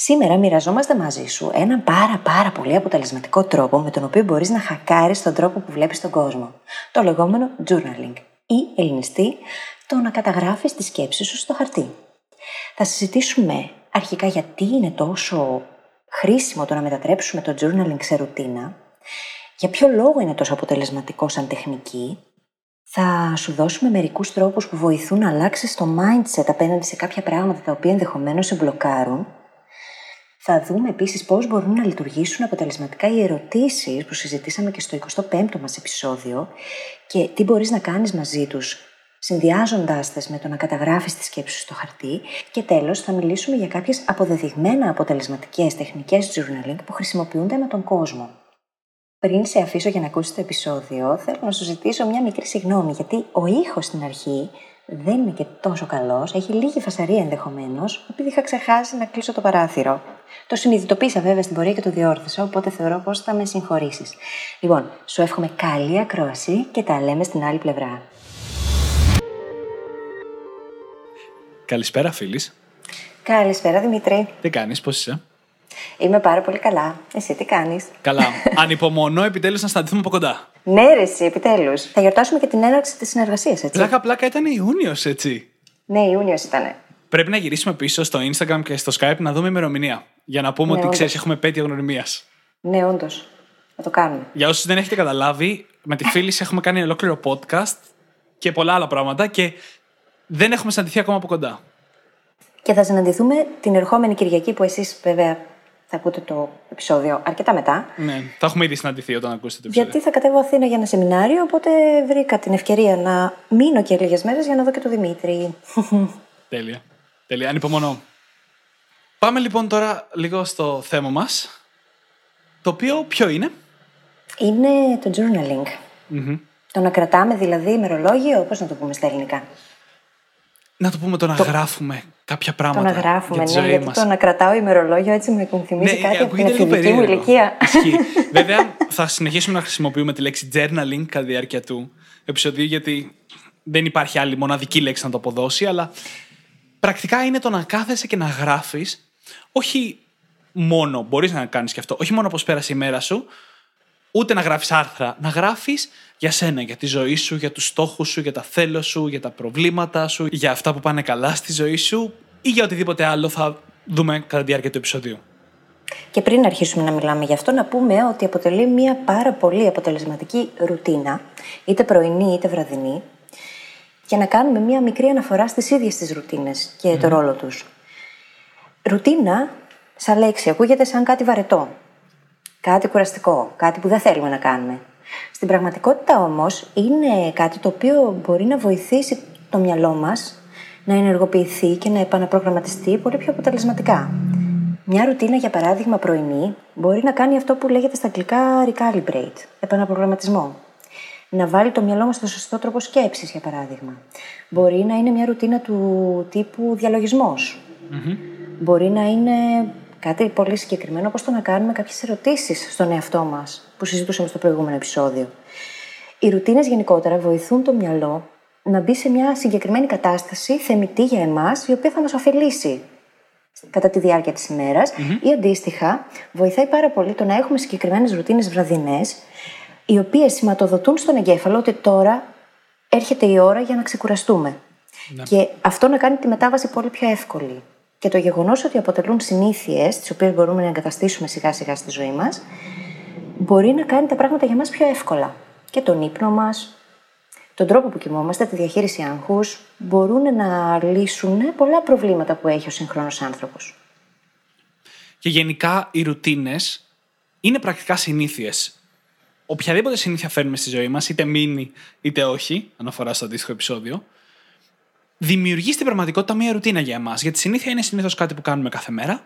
Σήμερα μοιραζόμαστε μαζί σου έναν πάρα πάρα πολύ αποτελεσματικό τρόπο με τον οποίο μπορείς να χακάρεις τον τρόπο που βλέπεις τον κόσμο. Το λεγόμενο journaling ή ελληνιστή το να καταγράφεις τις σκέψεις σου στο χαρτί. Θα συζητήσουμε αρχικά γιατί είναι τόσο χρήσιμο το να μετατρέψουμε το journaling σε ρουτίνα, για ποιο λόγο είναι τόσο αποτελεσματικό σαν τεχνική, θα σου δώσουμε μερικούς τρόπους που βοηθούν να αλλάξεις το mindset απέναντι σε κάποια πράγματα τα οποία ενδεχομένως σε μπλοκάρουν θα δούμε επίσης πώς μπορούν να λειτουργήσουν αποτελεσματικά οι ερωτήσεις που συζητήσαμε και στο 25ο μας επεισόδιο και τι μπορείς να κάνεις μαζί τους, συνδυάζοντάς τες με το να καταγράφεις τις σκέψεις στο χαρτί. Και τέλος, θα μιλήσουμε για κάποιες αποδεδειγμένα αποτελεσματικές τεχνικές journaling που χρησιμοποιούνται με τον κόσμο. Πριν σε αφήσω για να ακούσεις το επεισόδιο, θέλω να σου ζητήσω μια μικρή συγγνώμη, γιατί ο ήχος στην αρχή δεν είναι και τόσο καλός, έχει λίγη φασαρία ενδεχομένως, επειδή είχα ξεχάσει να κλείσω το παράθυρο. Το συνειδητοποίησα βέβαια στην πορεία και το διόρθωσα, οπότε θεωρώ πως θα με συγχωρήσεις. Λοιπόν, σου εύχομαι καλή ακρόαση και τα λέμε στην άλλη πλευρά. Καλησπέρα, φίλης. Καλησπέρα, Δημήτρη. Τι κάνεις, πώς είσαι; Είμαι πάρα πολύ καλά. Εσύ τι κάνεις; Καλά. Ανυπομονώ επιτέλους να συναντηθούμε από κοντά. Ναι, ρε, εσύ, επιτέλους. Θα γιορτάσουμε και την έναρξη της συνεργασίας, έτσι. Πλάκα-πλάκα ήταν Ιούνιος, έτσι. Ναι, Ιούνιος ήταν. Πρέπει να γυρίσουμε πίσω στο Instagram και στο Skype να δούμε ημερομηνία. Για να πούμε Ναι, ότι όντως. ξέρεις, έχουμε πέτειο γνωριμίας. Ναι, όντως. Θα το κάνουμε. Για όσους δεν έχετε καταλάβει, με τη φίλη έχουμε κάνει ολόκληρο podcast και πολλά άλλα πράγματα και δεν έχουμε συναντηθεί ακόμα από κοντά. Και θα συναντηθούμε την ερχόμενη Κυριακή που εσείς βέβαια θα ακούτε το επεισόδιο αρκετά μετά. Ναι, θα έχουμε ήδη συναντηθεί όταν ακούσετε το επεισόδιο. Γιατί θα κατέβω Αθήνα για ένα σεμινάριο, οπότε βρήκα την ευκαιρία να μείνω και λίγες μέρες για να δω και τον Δημήτρη. Τέλεια. Τέλεια. Ανυπομονώ. Πάμε λοιπόν τώρα λίγο στο θέμα μας. Το οποίο ποιο είναι; Είναι το journaling. Μμμ. Το να κρατάμε δηλαδή ημερολόγιο, πώ να το πούμε στα ελληνικά. Να το πούμε το να γράφουμε κάποια Το πράγματα. να γράφουμε, για τη ναι, ζωή γιατί μας. το να κρατάω ημερολόγιο έτσι με θυμίζει κάτι από την ακούγεται λίγο εφηβική μου περίεργο. ηλικία. Ισχύει. Βέβαια, θα συνεχίσουμε να χρησιμοποιούμε τη λέξη journaling κατά τη διάρκεια του επεισοδίου, γιατί δεν υπάρχει άλλη μοναδική λέξη να το αποδώσει, αλλά πρακτικά είναι το να κάθεσαι και να γράφεις, όχι μόνο, μπορείς να κάνεις και αυτό, όχι μόνο πώ πέρασε η μέρα σου, ούτε να γράφεις άρθρα, να γράφεις για σένα, για τη ζωή σου, για τους στόχους σου, για τα θέλω σου, για τα προβλήματα σου, για αυτά που πάνε καλά στη ζωή σου ή για οτιδήποτε άλλο θα δούμε κατά τη διάρκεια του επεισοδίου. Και πριν αρχίσουμε να μιλάμε γι' αυτό, να πούμε ότι αποτελεί μια πάρα πολύ αποτελεσματική ρουτίνα, είτε πρωινή είτε βραδινή, και να κάνουμε μια μικρή αναφορά στις ίδιες τις ρουτίνες και το ρόλο τους. Ρουτίνα, σαν λέξη, ακούγεται σαν κάτι βαρετό, κάτι κουραστικό, κάτι που δεν θέλουμε να κάνουμε. Στην πραγματικότητα όμως είναι κάτι το οποίο μπορεί να βοηθήσει το μυαλό μας να ενεργοποιηθεί και να επαναπρογραμματιστεί πολύ πιο αποτελεσματικά. Μια ρουτίνα, για παράδειγμα, πρωινή, μπορεί να κάνει αυτό που λέγεται στα αγγλικά recalibrate, επαναπρογραμματισμό. Να βάλει το μυαλό μας στο σωστό τρόπο σκέψης, για παράδειγμα. Μπορεί να είναι μια ρουτίνα του τύπου διαλογισμός. Μπορεί να είναι κάτι πολύ συγκεκριμένο, όπως το να κάνουμε κάποιες ερωτήσεις στον εαυτό μας, που συζητούσαμε στο προηγούμενο επεισόδιο. Οι ρουτίνες γενικότερα βοηθούν το μυαλό να μπει σε μια συγκεκριμένη κατάσταση θεμητή για εμάς, η οποία θα μας ωφελήσει κατά τη διάρκεια της ημέρας ή αντίστοιχα βοηθάει πάρα πολύ το να έχουμε συγκεκριμένες ρουτίνες βραδινές οι οποίες σηματοδοτούν στον εγκέφαλο ότι τώρα έρχεται η ώρα για να ξεκουραστούμε. Και αυτό να κάνει τη μετάβαση πολύ πιο εύκολη. Και το γεγονός ότι αποτελούν συνήθειες, τις οποίες μπορούμε να εγκαταστήσουμε σιγά σιγά στη ζωή μας, μπορεί να κάνει τα πράγματα για μας πιο εύκολα. Και τον ύπνο μας, τον τρόπο που κοιμόμαστε, τη διαχείριση άγχους, μπορούν να λύσουν πολλά προβλήματα που έχει ο σύγχρονος άνθρωπος. Και γενικά οι ρουτίνες είναι πρακτικά συνήθειες. Οποιαδήποτε συνήθεια φέρνουμε στη ζωή μας, είτε μείνει είτε όχι, αναφορά στο αντίστοιχο επεισόδιο, δημιουργεί στην πραγματικότητα μια ρουτίνα για εμάς. Γιατί συνήθεια είναι συνήθως κάτι που κάνουμε κάθε μέρα.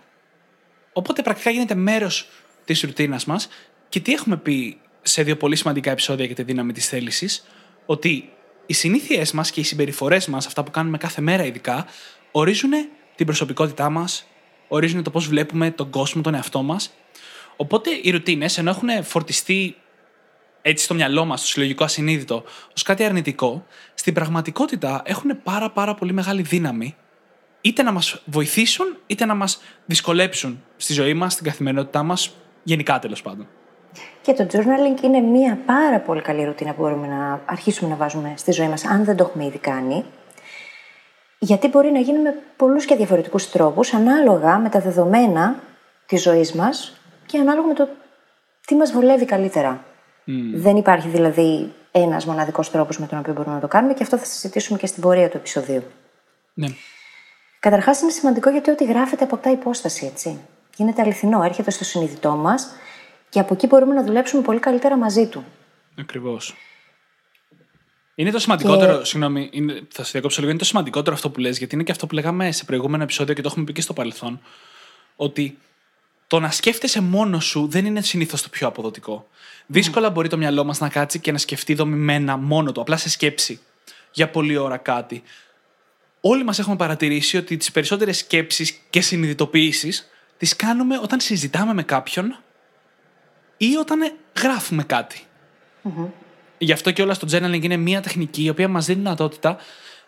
Οπότε πρακτικά γίνεται μέρος της ρουτίνας μας. Και τι έχουμε πει σε δύο πολύ σημαντικά επεισόδια για τη δύναμη της θέλησης, ότι οι συνήθειές μας και οι συμπεριφορές μας, αυτά που κάνουμε κάθε μέρα ειδικά, ορίζουν την προσωπικότητά μας, ορίζουν το πώς βλέπουμε τον κόσμο, τον εαυτό μας. Οπότε οι ρουτίνες, ενώ έχουν φορτιστεί έτσι στο μυαλό μας, στο συλλογικό ασυνείδητο, ως κάτι αρνητικό, στην πραγματικότητα έχουν πάρα, πάρα πολύ μεγάλη δύναμη είτε να μας βοηθήσουν, είτε να μας δυσκολέψουν στη ζωή μας, στην καθημερινότητά μας, γενικά τέλος πάντων. Και το journaling είναι μια πάρα πολύ καλή ρουτίνα που μπορούμε να αρχίσουμε να βάζουμε στη ζωή μας, αν δεν το έχουμε ήδη κάνει. Γιατί μπορεί να γίνει με πολλούς και διαφορετικούς τρόπους, ανάλογα με τα δεδομένα της ζωής μας και ανάλογα με το τι μας βολεύει καλύτερα. Δεν υπάρχει δηλαδή ένας μοναδικός τρόπος με τον οποίο μπορούμε να το κάνουμε και αυτό θα συζητήσουμε και στην πορεία του επεισοδίου. Ναι. Καταρχάς είναι σημαντικό γιατί ό,τι γράφεται αποκτά υπόσταση, έτσι. Γίνεται αληθινό, έρχεται στο συνειδητό μας και από εκεί μπορούμε να δουλέψουμε πολύ καλύτερα μαζί του. Ακριβώς. Είναι το σημαντικότερο, και... συγγνώμη, είναι, θα σε διακόψω λίγο, είναι το σημαντικότερο αυτό που λες, γιατί είναι και αυτό που λέγαμε σε προηγούμενο επεισόδιο και το έχουμε πει και στο παρελθόν, ότι το να σκέφτεσαι μόνος σου δεν είναι συνήθως το πιο αποδοτικό. Δύσκολα μπορεί το μυαλό μας να κάτσει και να σκεφτεί δομημένα μόνο του, απλά σε σκέψη για πολλή ώρα κάτι. Όλοι μας έχουμε παρατηρήσει ότι τις περισσότερες σκέψεις και συνειδητοποιήσεις τις κάνουμε όταν συζητάμε με κάποιον ή όταν γράφουμε Γι' αυτό και όλα στο journaling είναι μια τεχνική η οποία μας δίνει δυνατότητα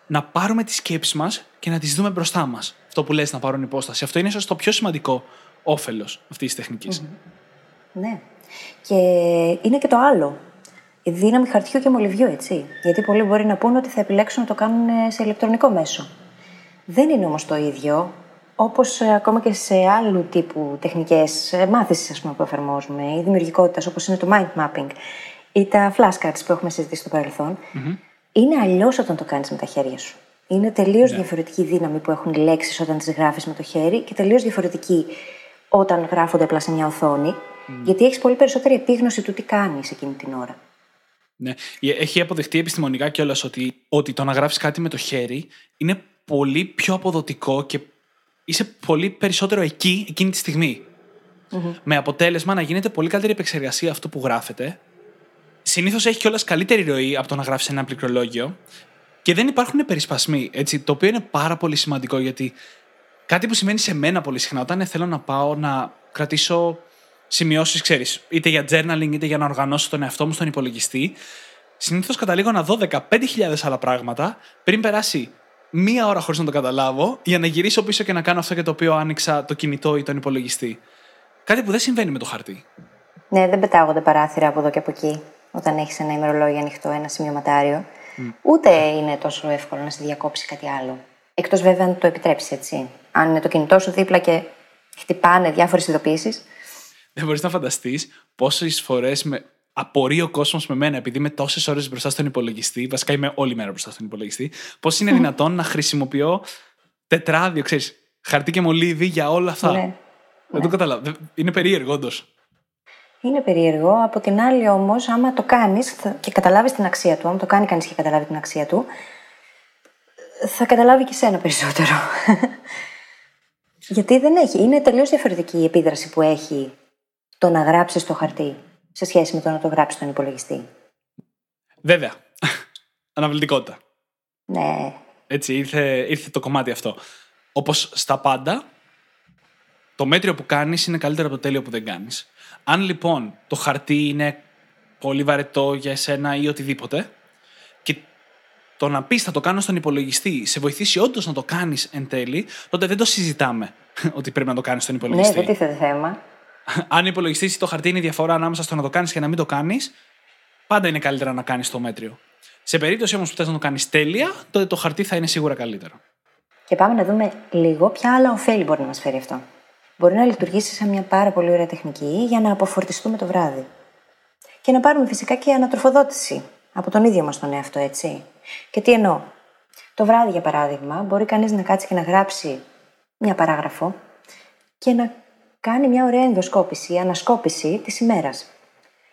να πάρουμε τις σκέψεις μας και να τις δούμε μπροστά μας. Αυτό που λες να πάρουν υπόσταση. Αυτό είναι ίσως το πιο σημαντικό όφελος αυτής της τεχνικη Ναι. Και είναι και το άλλο. Η δύναμη χαρτιού και μολυβιού, έτσι. Γιατί πολλοί μπορεί να πούνε ότι θα επιλέξουν να το κάνουν σε ηλεκτρονικό μέσο. Δεν είναι όμως το ίδιο. Όπως ε, ακόμα και σε άλλου τύπου τεχνικές ε, μάθησης που εφαρμόζουμε, η δημιουργικότητας, όπως είναι το mind mapping ή τα flashcards που έχουμε συζητήσει στο παρελθον είναι αλλιώς όταν το κάνεις με τα χέρια σου. Είναι τελείως yeah. Ναι. διαφορετική δύναμη που έχουν οι λέξεις όταν τις γράφεις με το χέρι και τελείως διαφορετική όταν γράφονται απλά σε μια οθόνη, γιατί έχεις πολύ περισσότερη επίγνωση του τι κάνεις εκείνη την ώρα. Ναι. Ε, έχει αποδεχτεί επιστημονικά κιόλας ότι, ότι το να γράφεις κάτι με το χέρι είναι πολύ πιο αποδοτικό και είσαι πολύ περισσότερο εκεί εκείνη τη στιγμη Με αποτέλεσμα να γίνεται πολύ καλύτερη επεξεργασία αυτού που γράφεται. Συνήθως έχει κιόλας καλύτερη ροή από το να γράφεις ένα πληκτρολόγιο. Και δεν υπάρχουν περισπασμοί, έτσι, το οποίο είναι πάρα πολύ σημαντικό γιατί κάτι που σημαίνει σε μένα πολύ συχνά όταν θέλω να πάω να κρατήσω σημειώσεις, ξέρεις, είτε για journaling είτε για να οργανώσω τον εαυτό μου στον υπολογιστή, συνήθως καταλήγω να δω 15.000 άλλα πράγματα πριν περάσει μία ώρα χωρίς να το καταλάβω, για να γυρίσω πίσω και να κάνω αυτό για το οποίο άνοιξα το κινητό ή τον υπολογιστή. Κάτι που δεν συμβαίνει με το χαρτί. Ναι, δεν πετάγονται παράθυρα από εδώ και από εκεί όταν έχεις ένα ημερολόγιο ανοιχτό, ένα σημειωματάριο. Mm. Ούτε είναι τόσο εύκολο να σε διακόψει κάτι άλλο. Εκτός βέβαια αν το επιτρέψεις έτσι. Αν είναι το κινητό σου δίπλα και χτυπάνε διάφορες ειδοποιήσεις. Δεν μπορείς να φανταστείς πόσες φορές με... απορεί ο κόσμος με μένα, επειδή είμαι τόσες ώρες μπροστά στον υπολογιστή, βασικά είμαι όλη μέρα μπροστά στον υπολογιστή, πώς είναι δυνατόν να χρησιμοποιώ τετράδιο, ξέρεις, χαρτί και μολύβι για όλα αυτά; Ναι. Δεν το ναι. καταλαβαίνω. Είναι περίεργο, όντως. Είναι περίεργο. Από την άλλη, όμως, άμα το κάνεις και καταλάβεις την αξία του, άμα το κάνει κανείς και καταλάβει την αξία του, θα καταλάβει και σένα περισσότερο. Γιατί δεν έχει. Είναι τελείως διαφορετική η επίδραση που έχει το να γράψεις το χαρτί σε σχέση με το να το γράψει στον υπολογιστή. Βέβαια. Αναβλητικότητα. Ναι. Έτσι, ήρθε, ήρθε το κομμάτι αυτό. Όπως στα πάντα, το μέτριο που κάνεις είναι καλύτερο από το τέλειο που δεν κάνεις. Αν λοιπόν το χαρτί είναι πολύ βαρετό για εσένα ή οτιδήποτε, και το να πεις θα το κάνω στον υπολογιστή, σε βοηθήσει όντως να το κάνεις εν τέλει, τότε δεν το συζητάμε ότι πρέπει να το κάνεις στον υπολογιστή. Ναι, δεν τίθεται θέμα. Αν υπολογιστής ή το χαρτί είναι η διαφορά ανάμεσα στο να το κάνεις και να μην το κάνεις, πάντα είναι καλύτερα να κάνεις το μέτριο. Σε περίπτωση όμως που θες να το κάνεις τέλεια, τότε το χαρτί θα είναι σίγουρα καλύτερο. Και πάμε να δούμε λίγο ποια άλλα ωφέλη μπορεί να μας φέρει αυτό. Μπορεί να λειτουργήσει σαν μια πάρα πολύ ωραία τεχνική για να αποφορτιστούμε το βράδυ. Και να πάρουμε φυσικά και ανατροφοδότηση από τον ίδιο μας τον εαυτό, έτσι. Και τι εννοώ. Το βράδυ, για παράδειγμα, μπορεί κανείς να κάτσει και να γράψει μια παράγραφο και να κάνει μια ωραία ενδοσκόπηση, ανασκόπηση της ημέρας.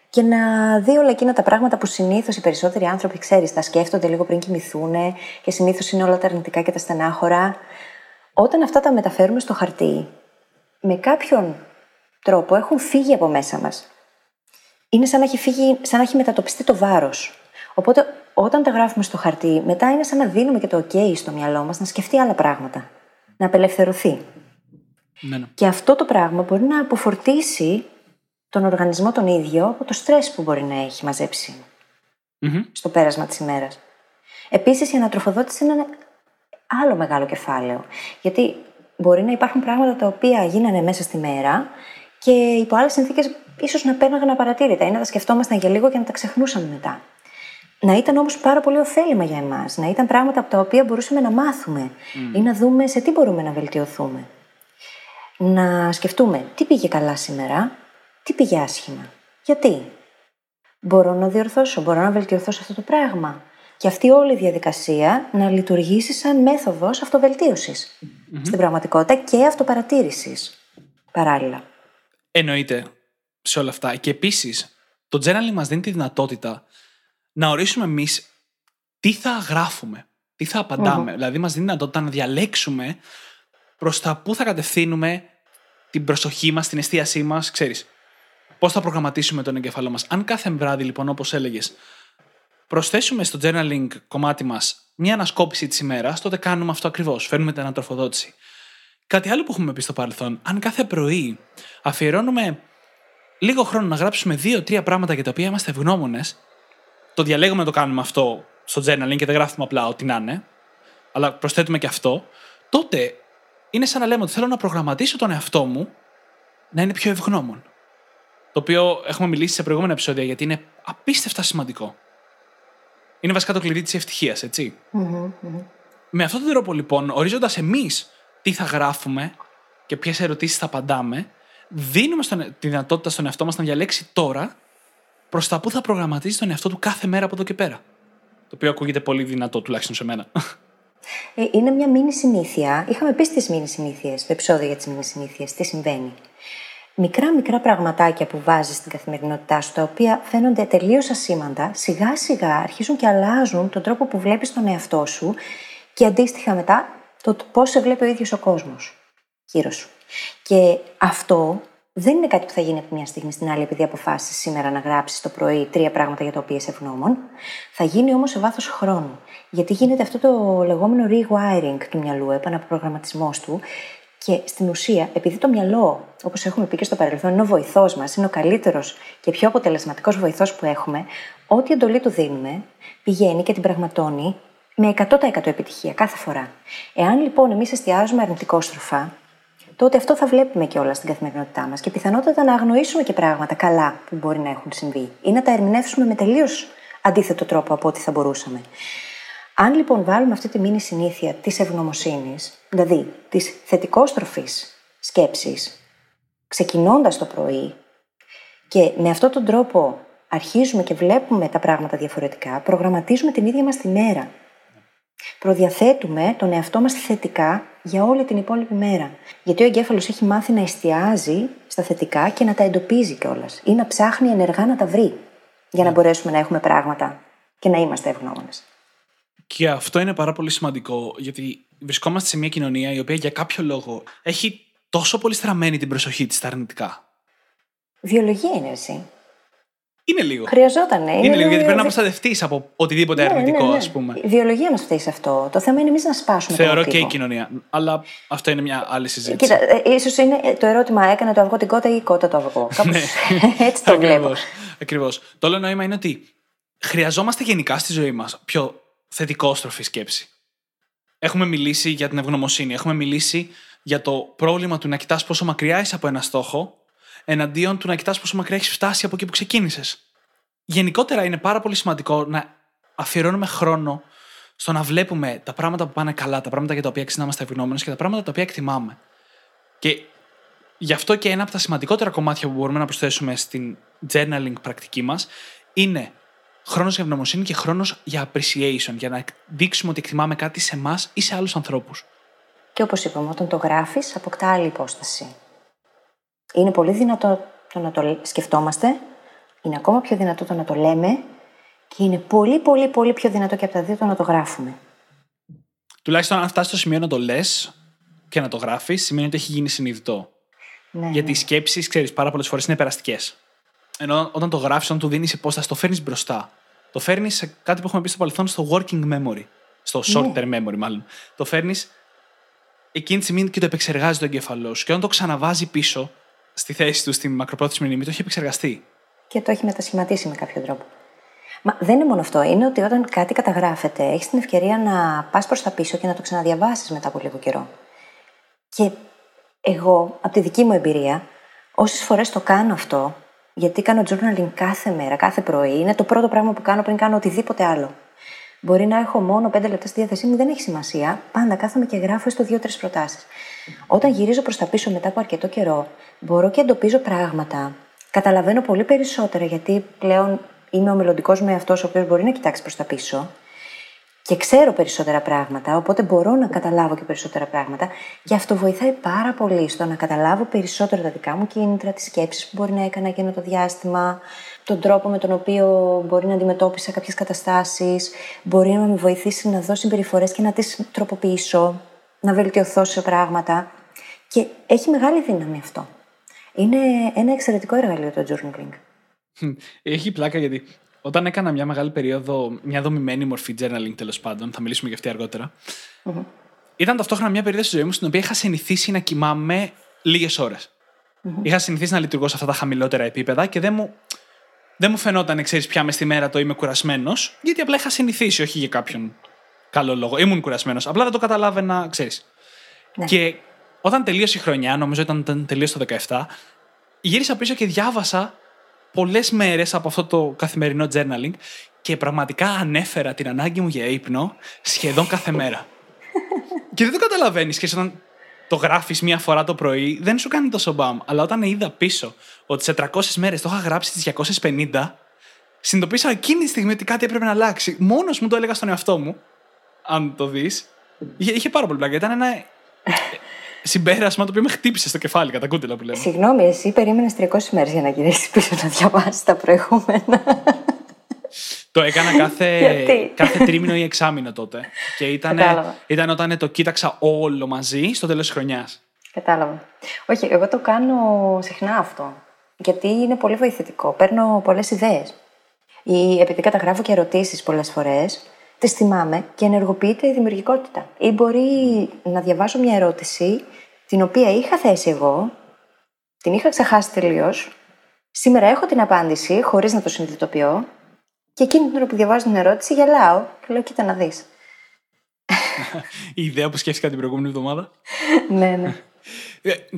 Και να δει όλα εκείνα τα πράγματα που συνήθως οι περισσότεροι άνθρωποι, ξέρεις, τα σκέφτονται λίγο πριν κοιμηθούν και συνήθως είναι όλα τα αρνητικά και τα στενάχωρα. Όταν αυτά τα μεταφέρουμε στο χαρτί, με κάποιον τρόπο έχουν φύγει από μέσα μας. Είναι σαν να έχει, φύγει, σαν να έχει μετατοπιστεί το βάρος. Οπότε όταν τα γράφουμε στο χαρτί, μετά είναι σαν να δίνουμε και το ok στο μυαλό μας να σκεφτεί άλλα πράγματα. Να απελευθερωθεί. Ναι, ναι. Και αυτό το πράγμα μπορεί να αποφορτήσει τον οργανισμό τον ίδιο από το στρες που μπορεί να έχει μαζέψει Μμμ. στο πέρασμα της ημέρας. Επίσης η ανατροφοδότηση είναι ένα άλλο μεγάλο κεφάλαιο. Γιατί μπορεί να υπάρχουν πράγματα τα οποία γίνανε μέσα στη μέρα και υπό άλλες συνθήκες ίσως να πέρναγαν απαρατήρητα ή να τα σκεφτόμασταν για λίγο και να τα ξεχνούσαμε μετά. Να ήταν όμως πάρα πολύ ωφέλιμα για εμάς. Να ήταν πράγματα από τα οποία μπορούσαμε να μάθουμε ή να δούμε σε τι μπορούμε να βελτιωθούμε. Να σκεφτούμε τι πήγε καλά σήμερα, τι πήγε άσχημα. Γιατί. Μπορώ να διορθώσω, μπορώ να βελτιωθώ σε αυτό το πράγμα. Και αυτή όλη η διαδικασία να λειτουργήσει σαν μέθοδος αυτοβελτίωσης στην πραγματικότητα και αυτοπαρατήρησης παράλληλα. Εννοείται σε όλα αυτά. Και επίσης, το journaling μας δίνει τη δυνατότητα να ορίσουμε εμείς τι θα γράφουμε, τι θα απαντάμε. Δηλαδή, μας δίνει τη δυνατότητα να διαλέξουμε προς τα πού θα κατευθύνουμε την προσοχή μας, την εστίασή μας, ξέρεις. Πώς θα προγραμματίσουμε τον εγκεφαλό μας. Αν κάθε βράδυ, λοιπόν, όπως έλεγες, προσθέσουμε στο journaling κομμάτι μας μια ανασκόπηση της ημέρας, τότε κάνουμε αυτό ακριβώς. Φέρνουμε την ανατροφοδότηση. Κάτι άλλο που έχουμε πει στο παρελθόν, αν κάθε πρωί αφιερώνουμε λίγο χρόνο να γράψουμε δύο-τρία πράγματα για τα οποία είμαστε ευγνώμονες, το διαλέγουμε να το κάνουμε αυτό στο journaling και δεν γράφουμε απλά ό,τι να είναι, αλλά προσθέτουμε και αυτό, τότε είναι σαν να λέμε ότι θέλω να προγραμματίσω τον εαυτό μου να είναι πιο ευγνώμων. Το οποίο έχουμε μιλήσει σε προηγούμενα επεισόδια γιατί είναι απίστευτα σημαντικό. Είναι βασικά το κλειδί της ευτυχίας, έτσι. Με αυτόν τον τρόπο, λοιπόν, ορίζοντας εμείς τι θα γράφουμε και ποιες ερωτήσεις θα απαντάμε, δίνουμε στον, τη δυνατότητα στον εαυτό μας να διαλέξει τώρα προς τα που θα προγραμματίζει τον εαυτό του κάθε μέρα από εδώ και πέρα. Το οποίο ακούγεται πολύ δυνατό, τουλάχιστον σε μένα. Ε, είναι μια μήνυ συνήθεια. Είχαμε πει στις μήνυ συνήθειες, το επεισόδιο για τις μήνυ συνήθειες, τι συμβαίνει. Μικρά μικρά πραγματάκια που βάζεις στην καθημερινότητά σου, τα οποία φαίνονται τελείως ασήμαντα, σιγά σιγά αρχίζουν και αλλάζουν τον τρόπο που βλέπεις τον εαυτό σου και αντίστοιχα μετά το πώς σε βλέπει ο ίδιος ο κόσμος γύρω σου. Και αυτό δεν είναι κάτι που θα γίνει από μια στιγμή στην άλλη, επειδή αποφάσισες σήμερα να γράψεις το πρωί τρία πράγματα για τα οποία είσαι ευγνώμων. Θα γίνει όμως σε βάθος χρόνου. Γιατί γίνεται αυτό το λεγόμενο rewiring του μυαλού, επαναπρογραμματισμός του. Και στην ουσία, επειδή το μυαλό, όπως έχουμε πει και στο παρελθόν, είναι ο βοηθός μας, είναι ο καλύτερος και πιο αποτελεσματικός βοηθός που έχουμε, ό,τι εντολή του δίνουμε, πηγαίνει και την πραγματώνει με 100% επιτυχία κάθε φορά. Εάν λοιπόν εμείς εστιάζουμε αρνητικόστροφα, τότε αυτό θα βλέπουμε και όλα στην καθημερινότητά μας και πιθανότατα να αγνοήσουμε και πράγματα καλά που μπορεί να έχουν συμβεί ή να τα ερμηνεύσουμε με τελείως αντίθετο τρόπο από ό,τι θα μπορούσαμε. Αν λοιπόν βάλουμε αυτή τη μήνυ συνήθεια της ευγνωμοσύνης, δηλαδή της θετικόστροφης σκέψης, ξεκινώντας το πρωί και με αυτόν τον τρόπο αρχίζουμε και βλέπουμε τα πράγματα διαφορετικά, προγραμματίζουμε την ίδια μας τη μέρα. Προδιαθέτουμε τον εαυτό μας θετικά για όλη την υπόλοιπη μέρα. Γιατί ο εγκέφαλος έχει μάθει να εστιάζει στα θετικά και να τα εντοπίζει κιόλας. ή να ψάχνει ενεργά να τα βρει για να μπορέσουμε να έχουμε πράγματα και να είμαστε ευγνώμονες. Και αυτό είναι πάρα πολύ σημαντικό, γιατί βρισκόμαστε σε μια κοινωνία η οποία για κάποιο λόγο έχει τόσο πολύ στραμμένη την προσοχή της στα αρνητικά. Βιολογία είναι εσύ. Είναι λίγο. Χρειαζόταν. Είναι, Είναι λίγο, γιατί πρέπει να βιο- προστατευτείς από οτιδήποτε Ναι, αρνητικό, ναι, ναι. ας πούμε. Η βιολογία μας φταίει σε αυτό. Το θέμα είναι εμείς να σπάσουμε Θεωρώ τον και η τοίχο. κοινωνία. Αλλά αυτό είναι μια άλλη συζήτηση. Κοίτα, ε, ίσως είναι ε, το ερώτημα έκανε το αυγό την κότα ή η κότα το αυγό. Κάπως έτσι το βλέπω. Ακριβώς. Ακριβώς. Το όλο νόημα είναι ότι χρειαζόμαστε γενικά στη ζωή μας πιο θετικόστροφη σκέψη. Έχουμε μιλήσει για την ευγνωμοσύνη. Έχουμε μιλήσει για το πρόβλημα του να κοιτάς πόσο μακριά είσαι από ένα στόχο, εναντίον του να κοιτάς πόσο μακριά έχεις φτάσει από εκεί που ξεκίνησες. Γενικότερα είναι πάρα πολύ σημαντικό να αφιερώνουμε χρόνο στο να βλέπουμε τα πράγματα που πάνε καλά, τα πράγματα για τα οποία ξυνάμαστε ευγνώμενες και τα πράγματα τα οποία εκτιμάμε. Και γι' αυτό και ένα από τα σημαντικότερα κομμάτια που μπορούμε να προσθέσουμε στην journaling πρακτική μας είναι χρόνος για ευγνωμοσύνη και χρόνος για appreciation, για να δείξουμε ότι εκτιμάμε κάτι σε εμάς ή σε άλλους ανθρώπους. Και όπως είπαμε, όταν το γράφεις, αποκτά άλλη υπόσταση. Είναι πολύ δυνατό το να το σκεφτόμαστε, είναι ακόμα πιο δυνατό το να το λέμε και είναι πολύ, πολύ, πολύ πιο δυνατό και από τα δύο το να το γράφουμε. Τουλάχιστον αν φτάσει στο σημείο να το λες και να το γράφεις, σημαίνει ότι έχει γίνει συνειδητό. Ναι, γιατί ναι. οι σκέψεις, ξέρεις, πάρα πολλές φορές είναι περαστικές. Ενώ όταν το γράφεις, όταν του δίνεις υπόσταση, το φέρνεις μπροστά. Το φέρνεις σε κάτι που έχουμε πει στο παρελθόν στο working memory. Στο short term memory, μάλλον. Το φέρνεις εκείνη τη στιγμή και το επεξεργάζει το εγκέφαλό σου. Και όταν το ξαναβάζει πίσω στη θέση του, στη μακροπρόθεσμη μνήμη, το έχει επεξεργαστεί. Και το έχει μετασχηματίσει με κάποιο τρόπο. Μα δεν είναι μόνο αυτό. Είναι ότι όταν κάτι καταγράφεται, έχεις την ευκαιρία να πας προς τα πίσω και να το ξαναδιαβάσεις μετά από λίγο καιρό. Και εγώ, από τη δική μου εμπειρία, όσες φορές το κάνω αυτό, γιατί κάνω journaling κάθε μέρα, κάθε πρωί, είναι το πρώτο πράγμα που κάνω πριν κάνω οτιδήποτε άλλο. Μπορεί να έχω μόνο πέντε λεπτά στη διάθεσή μου, δεν έχει σημασία. Πάντα κάθομαι και γράφω στο δύο-τρεις προτάσεις. Όταν γυρίζω προς τα πίσω μετά από αρκετό καιρό, μπορώ και εντοπίζω πράγματα. Καταλαβαίνω πολύ περισσότερα γιατί πλέον είμαι ο μελλοντικός μου εαυτός, ο οποίος μπορεί να κοιτάξει προς τα πίσω και ξέρω περισσότερα πράγματα, οπότε μπορώ να καταλάβω και περισσότερα πράγματα. Και αυτό βοηθάει πάρα πολύ στο να καταλάβω περισσότερο τα δικά μου κίνητρα, τις σκέψεις που μπορεί να έκανα εκείνο το διάστημα, τον τρόπο με τον οποίο μπορεί να αντιμετώπισα κάποιες καταστάσεις, μπορεί να με βοηθήσει να δω συμπεριφορές και να τις τροποποιήσω, να βελτιωθώ σε πράγματα. Και έχει μεγάλη δύναμη αυτό. Είναι ένα εξαιρετικό εργαλείο το journaling. Έχει πλάκα γιατί όταν έκανα μια μεγάλη περίοδο, μια δομημένη μορφή journaling τέλος πάντων, θα μιλήσουμε για αυτή αργότερα, ήταν ταυτόχρονα μια περίοδος στη ζωή μου στην οποία είχα συνηθίσει να κοιμάμαι λίγες ώρες. Είχα συνηθίσει να λειτουργώ σε αυτά τα χαμηλότερα επίπεδα και δεν μου, δεν μου φαινόταν, ξέρεις, πια μες στη μέρα το είμαι κουρασμένος, γιατί απλά είχα συνηθίσει, όχι για κάποιον καλό λόγο. Ήμουν κουρασμένος. Απλά δεν το καταλάβαινα, ξέρεις. Ναι. Και όταν τελείωσε η χρονιά, νομίζω ήταν, ήταν τελείωσε το 17, γύρισα πίσω και διάβασα πολλές μέρες από αυτό το καθημερινό journaling και πραγματικά ανέφερα την ανάγκη μου για ύπνο σχεδόν κάθε μέρα. και δεν το καταλαβαίνεις. Και όταν το γράφεις μία φορά το πρωί, δεν σου κάνει τόσο μπαμ. Αλλά όταν είδα πίσω ότι σε 300 μέρες το είχα γράψει τις 250, συνειδητοποίησα εκείνη τη στιγμή ότι κάτι έπρεπε να αλλάξει. Μόνος μου το έλεγα στον εαυτό μου, αν το δεις. Είχε, είχε πάρα πολύ πλάκα. Ήταν ένα ε, συμπέρασμα το οποίο με χτύπησε στο κεφάλι, κατά κούτελα που λέμε. Συγγνώμη, εσύ περίμενες 300 μέρε για να γυρίσει πίσω να διαβάσεις τα προηγούμενα. Το έκανα κάθε, Γιατί; κάθε τρίμηνο ή εξάμηνο τότε. Και ήταν, Κατάλαβα. ήταν όταν το κοίταξα όλο μαζί στο τέλος της χρονιάς. Κατάλαβα. Όχι, εγώ το κάνω συχνά αυτό. Γιατί είναι πολύ βοηθητικό. Παίρνω πολλές ιδέες. Ή επειδή καταγράφω και ερωτήσεις πολλές φορές, τις θυμάμαι και ενεργοποιείται η δημιουργικότητα. Ή μπορεί να διαβάσω μια ερώτηση την οποία είχα θέσει εγώ, την είχα ξεχάσει τελείως. Σήμερα έχω την απάντηση χωρίς να το συνειδητοποιώ. Και εκείνη την ώρα που διαβάζω την ερώτηση, γελάω και λέω: Κοίτα να δεις. Η ιδέα που σκέφτηκα την προηγούμενη εβδομάδα. ναι, ναι.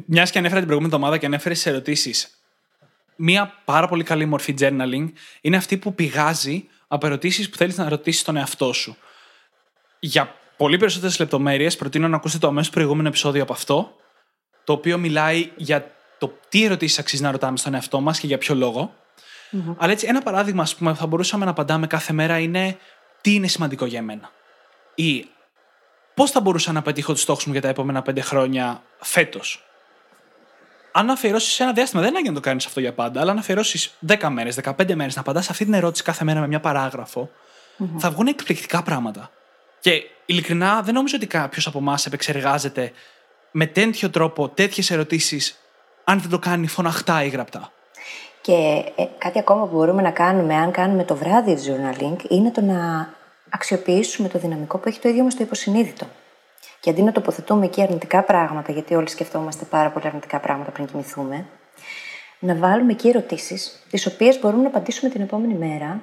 Μιας και ανέφερα την προηγούμενη εβδομάδα και ανέφερες τις ερωτήσεις. Μία πάρα πολύ καλή μορφή journaling είναι αυτή που πηγάζει από ερωτήσεις που θέλεις να ρωτήσεις τον εαυτό σου. Για πολύ περισσότερες λεπτομέρειες, προτείνω να ακούσετε το αμέσως προηγούμενο επεισόδιο από αυτό, το οποίο μιλάει για το τι ερωτήσεις αξίζει να ρωτάμε στον εαυτό μας και για ποιο λόγο. Αλλά έτσι, ένα παράδειγμα ας πούμε, θα μπορούσαμε να απαντάμε κάθε μέρα είναι τι είναι σημαντικό για μένα. Ή πώς θα μπορούσα να πετύχω τους στόχους μου για τα επόμενα πέντε χρόνια φέτος. Αν αφιερώσεις ένα διάστημα, δεν είναι ανάγκη να το κάνεις αυτό για πάντα, αλλά αν αφιερώσεις 10 μέρες, 15 μέρες να απαντάς αυτή την ερώτηση κάθε μέρα με μια παράγραφο, θα βγουν εκπληκτικά πράγματα. Και ειλικρινά δεν νομίζω ότι κάποιος από εμάς επεξεργάζεται με τέτοιο τρόπο τέτοιες ερωτήσεις, αν δεν το κάνει φωναχτά ή γραπτά. Και ε, κάτι ακόμα που μπορούμε να κάνουμε, αν κάνουμε το βράδυ journaling, είναι το να αξιοποιήσουμε το δυναμικό που έχει το ίδιο μας το υποσυνείδητο. Και αντί να τοποθετούμε εκεί αρνητικά πράγματα, γιατί όλοι σκεφτόμαστε πάρα πολύ αρνητικά πράγματα πριν κοιμηθούμε, να βάλουμε εκεί ερωτήσεις, τις οποίες μπορούμε να απαντήσουμε την επόμενη μέρα,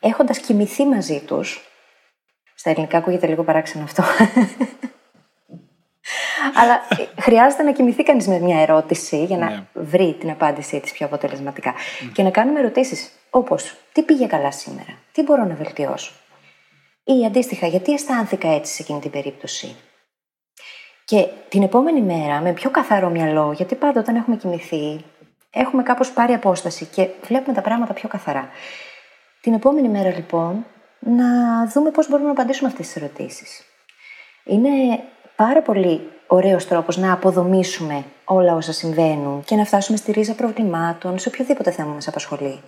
έχοντας κοιμηθεί μαζί τους. Στα ελληνικά ακούγεται λίγο παράξενο αυτό. Αλλά ε, χρειάζεται να κοιμηθεί κανείς με μια ερώτηση για να Ναι. βρει την απάντησή της πιο αποτελεσματικά. Και να κάνουμε ερωτήσεις όπως Τι πήγε καλά σήμερα, Τι μπορώ να βελτιώσω; Ή αντίστοιχα, γιατί αισθάνθηκα έτσι σε εκείνη την περίπτωση; Και την επόμενη μέρα, με πιο καθαρό μυαλό, γιατί πάντα όταν έχουμε κοιμηθεί, έχουμε κάπως πάρει απόσταση και βλέπουμε τα πράγματα πιο καθαρά. Την επόμενη μέρα, λοιπόν, να δούμε πώς μπορούμε να απαντήσουμε αυτές τις ερωτήσεις. Είναι πάρα πολύ ωραίος τρόπος να αποδομήσουμε όλα όσα συμβαίνουν και να φτάσουμε στη ρίζα προβλημάτων, σε οποιοδήποτε θέμα μας απασχολεί.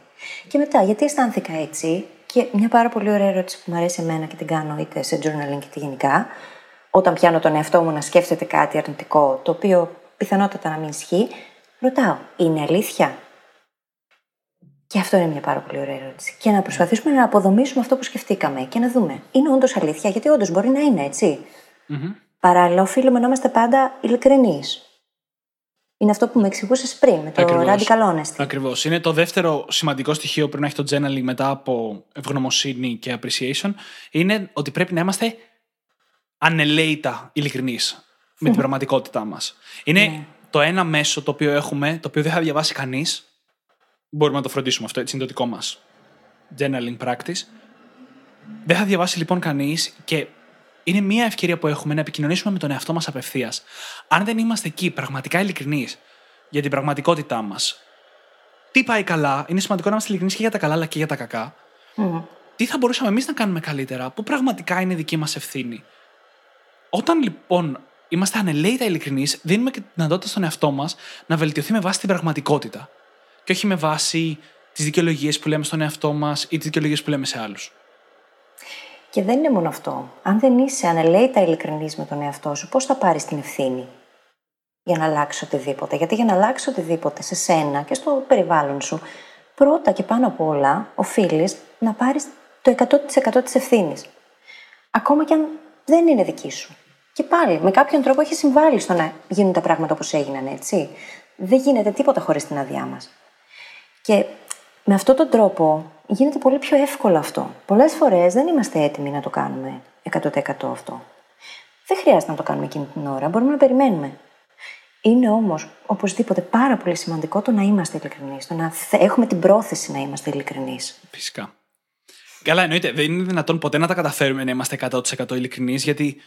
Και μετά, γιατί αισθάνθηκα έτσι, και μια πάρα πολύ ωραία ερώτηση που μου αρέσει εμένα και την κάνω είτε σε journaling είτε γενικά, όταν πιάνω τον εαυτό μου να σκέφτεται κάτι αρνητικό, το οποίο πιθανότατα να μην ισχύει, ρωτάω, είναι αλήθεια; Και αυτό είναι μια πάρα πολύ ωραία ερώτηση. Και να προσπαθήσουμε να αποδομήσουμε αυτό που σκεφτήκαμε και να δούμε, είναι όντως αλήθεια, γιατί όντως μπορεί να είναι έτσι; Mm-hmm. Παράλληλα, οφείλουμε να είμαστε πάντα ειλικρινείς. Είναι αυτό που με εξηγούσες πριν με το Ακριβώς. radical honesty. Ακριβώς. Είναι το δεύτερο σημαντικό στοιχείο που πρέπει να έχει το journaling μετά από ευγνωμοσύνη και appreciation. Είναι ότι πρέπει να είμαστε ανελαίητα ειλικρινείς με την πραγματικότητά μας. Είναι Ναι. το ένα μέσο το οποίο έχουμε, το οποίο δεν θα διαβάσει κανείς. Μπορούμε να το φροντίσουμε αυτό, έτσι είναι το δικό μας journaling practice. Δεν θα διαβάσει λοιπόν κανείς και είναι μια ευκαιρία που έχουμε να επικοινωνήσουμε με τον εαυτό μας απευθείας. Αν δεν είμαστε εκεί πραγματικά ειλικρινείς για την πραγματικότητά μας, τι πάει καλά, είναι σημαντικό να είμαστε ειλικρινείς και για τα καλά αλλά και για τα κακά. Μμμ. Τι θα μπορούσαμε εμείς να κάνουμε καλύτερα, που πραγματικά είναι δική μας ευθύνη; Όταν λοιπόν είμαστε ανελαίητα ειλικρινείς, δίνουμε και τη δυνατότητα στον εαυτό μας να βελτιωθεί με βάση την πραγματικότητα. Και όχι με βάση τις δικαιολογίες που λέμε στον εαυτό μας ή τις δικαιολογίες που λέμε σε άλλους. Και δεν είναι μόνο αυτό. Αν δεν είσαι ανελαίητα ειλικρινής με τον εαυτό σου, πώς θα πάρεις την ευθύνη για να αλλάξεις οτιδήποτε; Γιατί για να αλλάξεις οτιδήποτε σε σένα και στο περιβάλλον σου, πρώτα και πάνω απ' όλα οφείλεις να πάρεις το 100% της ευθύνης. Ακόμα και αν δεν είναι δική σου. Και πάλι, με κάποιον τρόπο έχει συμβάλει στο να γίνουν τα πράγματα όπως έγιναν, έτσι. Δεν γίνεται τίποτα χωρίς την άδειά μας. Και με αυτόν τον τρόπο γίνεται πολύ πιο εύκολο αυτό. Πολλές φορές δεν είμαστε έτοιμοι να το κάνουμε 100% αυτό. Δεν χρειάζεται να το κάνουμε εκείνη την ώρα, μπορούμε να περιμένουμε. Είναι όμως οπωσδήποτε πάρα πολύ σημαντικό το να είμαστε ειλικρινείς, το να θε- έχουμε την πρόθεση να είμαστε ειλικρινείς. Φυσικά. Καλά, εννοείται. Δεν είναι δυνατόν ποτέ να τα καταφέρουμε να είμαστε 100% ειλικρινείς, γιατί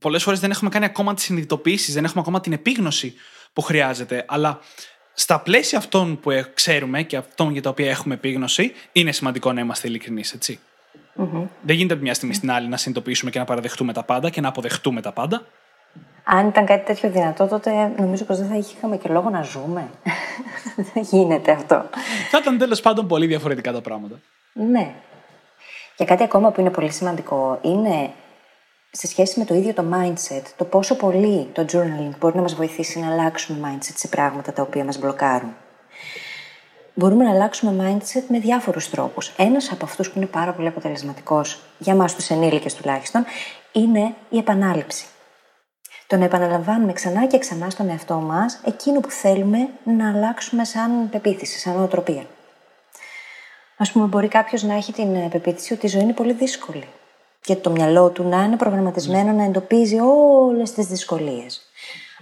πολλές φορές δεν έχουμε κάνει ακόμα τις συνειδητοποιήσεις, δεν έχουμε ακόμα την επίγνωση που χρειάζεται. Αλλά στα πλαίσια αυτών που ε, ξέρουμε και αυτών για τα οποία έχουμε επίγνωση, είναι σημαντικό να είμαστε ειλικρινείς, έτσι. Δεν γίνεται από μια στιγμή στην άλλη να συνειδητοποιήσουμε και να παραδεχτούμε τα πάντα και να αποδεχτούμε τα πάντα. Αν ήταν κάτι τέτοιο δυνατό, τότε νομίζω πως δεν θα είχαμε και λόγο να ζούμε. δεν γίνεται αυτό. Θα ήταν τέλος πάντων πολύ διαφορετικά τα πράγματα. Ναι. Και κάτι ακόμα που είναι πολύ σημαντικό είναι σε σχέση με το ίδιο το mindset, το πόσο πολύ το journaling μπορεί να μας βοηθήσει να αλλάξουμε mindset σε πράγματα τα οποία μας μπλοκάρουν. Μπορούμε να αλλάξουμε mindset με διάφορους τρόπους. Ένας από αυτούς που είναι πάρα πολύ αποτελεσματικός, για μας τους ενήλικες τουλάχιστον, είναι η επανάληψη. Το να επαναλαμβάνουμε ξανά και ξανά στον εαυτό μας εκείνο που θέλουμε να αλλάξουμε σαν πεποίθηση, σαν νοοτροπία. Α πούμε, μπορεί κάποιος να έχει την ε, πεποίθηση ότι η ζωή είναι πολύ δύσκολη. Και το μυαλό του να είναι προγραμματισμένο να εντοπίζει όλες τις δυσκολίες.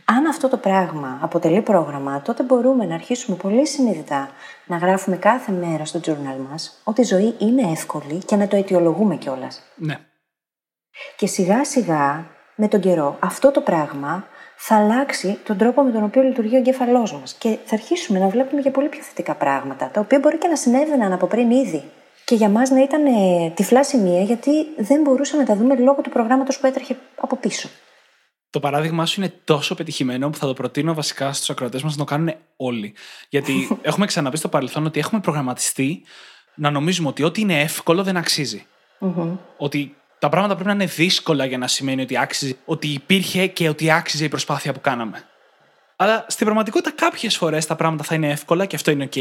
Αν αυτό το πράγμα αποτελεί πρόγραμμα, τότε μπορούμε να αρχίσουμε πολύ συνειδητά να γράφουμε κάθε μέρα στο journal μας ότι η ζωή είναι εύκολη και να το αιτιολογούμε κιόλας. Ναι. Και σιγά σιγά, με τον καιρό, αυτό το πράγμα θα αλλάξει τον τρόπο με τον οποίο λειτουργεί ο εγκέφαλός μας. Και θα αρχίσουμε να βλέπουμε και πολύ πιο θετικά πράγματα, τα οποία μπορεί και να συνέβαιναν από πριν ήδη. Και για μας να ήταν ε, τυφλά σημεία, γιατί δεν μπορούσαμε να τα δούμε λόγω του προγράμματος που έτρεχε από πίσω. Το παράδειγμά σου είναι τόσο πετυχημένο που θα το προτείνω βασικά στους ακροατές μας να το κάνουν όλοι. Γιατί έχουμε ξαναπεί στο παρελθόν ότι έχουμε προγραμματιστεί να νομίζουμε ότι ό,τι είναι εύκολο δεν αξίζει. Ότι τα πράγματα πρέπει να είναι δύσκολα για να σημαίνει ότι άξιζε, ότι υπήρχε και ότι άξιζε η προσπάθεια που κάναμε. Αλλά στην πραγματικότητα κάποιες φορές τα πράγματα θα είναι εύκολα και αυτό είναι OK,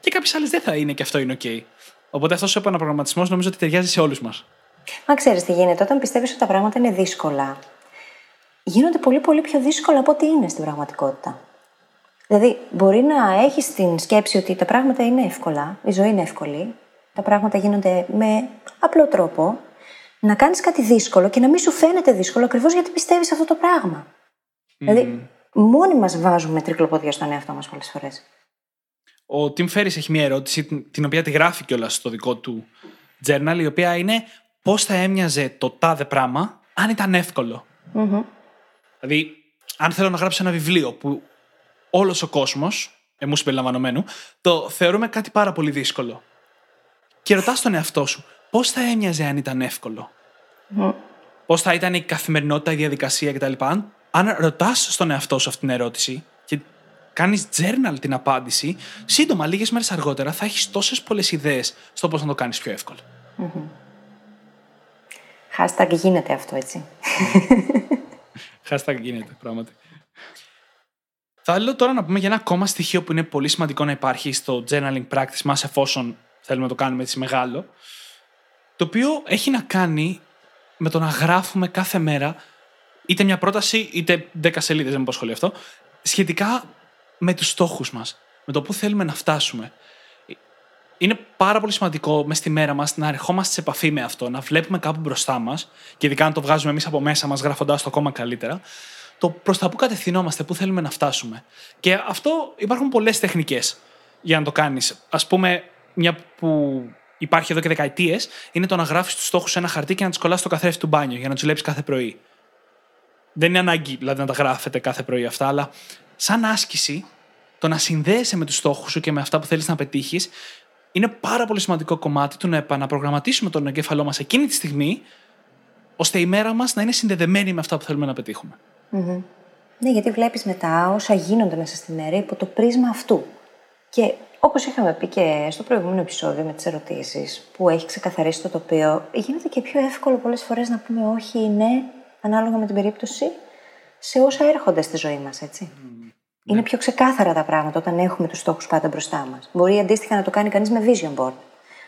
και κάποιες άλλες δεν θα είναι και αυτό είναι OK. Οπότε αυτός ο επαναπρογραμματισμός νομίζω ότι ταιριάζει σε όλους μας. Μα ξέρεις τι γίνεται, όταν πιστεύεις ότι τα πράγματα είναι δύσκολα, γίνονται πολύ πολύ πιο δύσκολα από ό,τι είναι στην πραγματικότητα. Δηλαδή, μπορεί να έχεις την σκέψη ότι τα πράγματα είναι εύκολα, η ζωή είναι εύκολη, τα πράγματα γίνονται με απλό τρόπο, να κάνεις κάτι δύσκολο και να μην σου φαίνεται δύσκολο ακριβώς γιατί πιστεύεις αυτό το πράγμα. Δηλαδή, μόνοι μας βάζουμε τρικλοπόδια στον εαυτό μας πολλές φορές. Ο Tim Ferriss έχει μια ερώτηση, την- την οποία τη γράφει κιόλας στο δικό του journal, η οποία είναι πώς θα έμοιαζε το τάδε πράγμα αν ήταν εύκολο. Δηλαδή, αν θέλω να γράψω ένα βιβλίο που όλος ο κόσμος, εμούς συμπεριλαμβανομένου, το θεωρούμε κάτι πάρα πολύ δύσκολο. Και ρωτάς τον εαυτό σου, πώς θα έμοιαζε αν ήταν εύκολο; Πώς θα ήταν η καθημερινότητα, η διαδικασία κτλ. Αν, αν ρωτάς στον εαυτό σου αυτή την ερώτηση και κάνεις journal την απάντηση, σύντομα, λίγες μέρες αργότερα, θα έχεις τόσες πολλές ιδέες στο πώς να το κάνεις πιο εύκολο. Hashtag γίνεται αυτό, έτσι. Hashtag γίνεται, πράγματι. Θα Θέλω τώρα να πούμε για ένα ακόμα στοιχείο που είναι πολύ σημαντικό να υπάρχει στο journaling practice μας εφόσον θέλουμε να το κάνουμε έτσι μεγάλο το οποίο έχει να κάνει με το να γράφουμε κάθε μέρα είτε μια πρόταση είτε 10 σελίδες, δεν μου αυτό, σχετικά με τους στόχους μας, με το που θέλουμε να φτάσουμε. Είναι πάρα πολύ σημαντικό μες στη μέρα μας να ερχόμαστε σε επαφή με αυτό, να βλέπουμε κάπου μπροστά μας, και ειδικά να το βγάζουμε εμείς από μέσα μας, γράφοντάς το ακόμα καλύτερα, το προς τα που κατευθυνόμαστε, πού θέλουμε να φτάσουμε. Και αυτό υπάρχουν πολλές τεχνικές για να το κάνεις. Α πούμε, μια που υπάρχει εδώ και δεκαετίες, είναι το να γράφεις τους στόχους σε ένα χαρτί και να του κολλάς στο καθρέφτη του μπάνιου για να τους βλέπει κάθε πρωί. Δεν είναι ανάγκη δηλαδή να τα γράφετε κάθε πρωί αυτά, αλλά σαν άσκηση, το να συνδέεσαι με τους στόχους σου και με αυτά που θέλεις να πετύχεις, είναι πάρα πολύ σημαντικό κομμάτι του να επαναπρογραμματίσουμε τον εγκέφαλό μας εκείνη τη στιγμή, ώστε η μέρα μας να είναι συνδεδεμένη με αυτά που θέλουμε να πετύχουμε. Mm-hmm. Ναι, γιατί βλέπεις μετά όσα γίνονται μέσα στη μέρα υπό το πρίσμα αυτού. Και όπως είχαμε πει και στο προηγούμενο επεισόδιο με τις ερωτήσεις, που έχει ξεκαθαρίσει το τοπίο, γίνεται και πιο εύκολο πολλές φορές να πούμε όχι ή ναι, ανάλογα με την περίπτωση, σε όσα έρχονται στη ζωή μας, έτσι. Mm. Είναι ναι. πιο ξεκάθαρα τα πράγματα όταν έχουμε τους στόχους πάντα μπροστά μας. Μπορεί αντίστοιχα να το κάνει κανείς με vision board.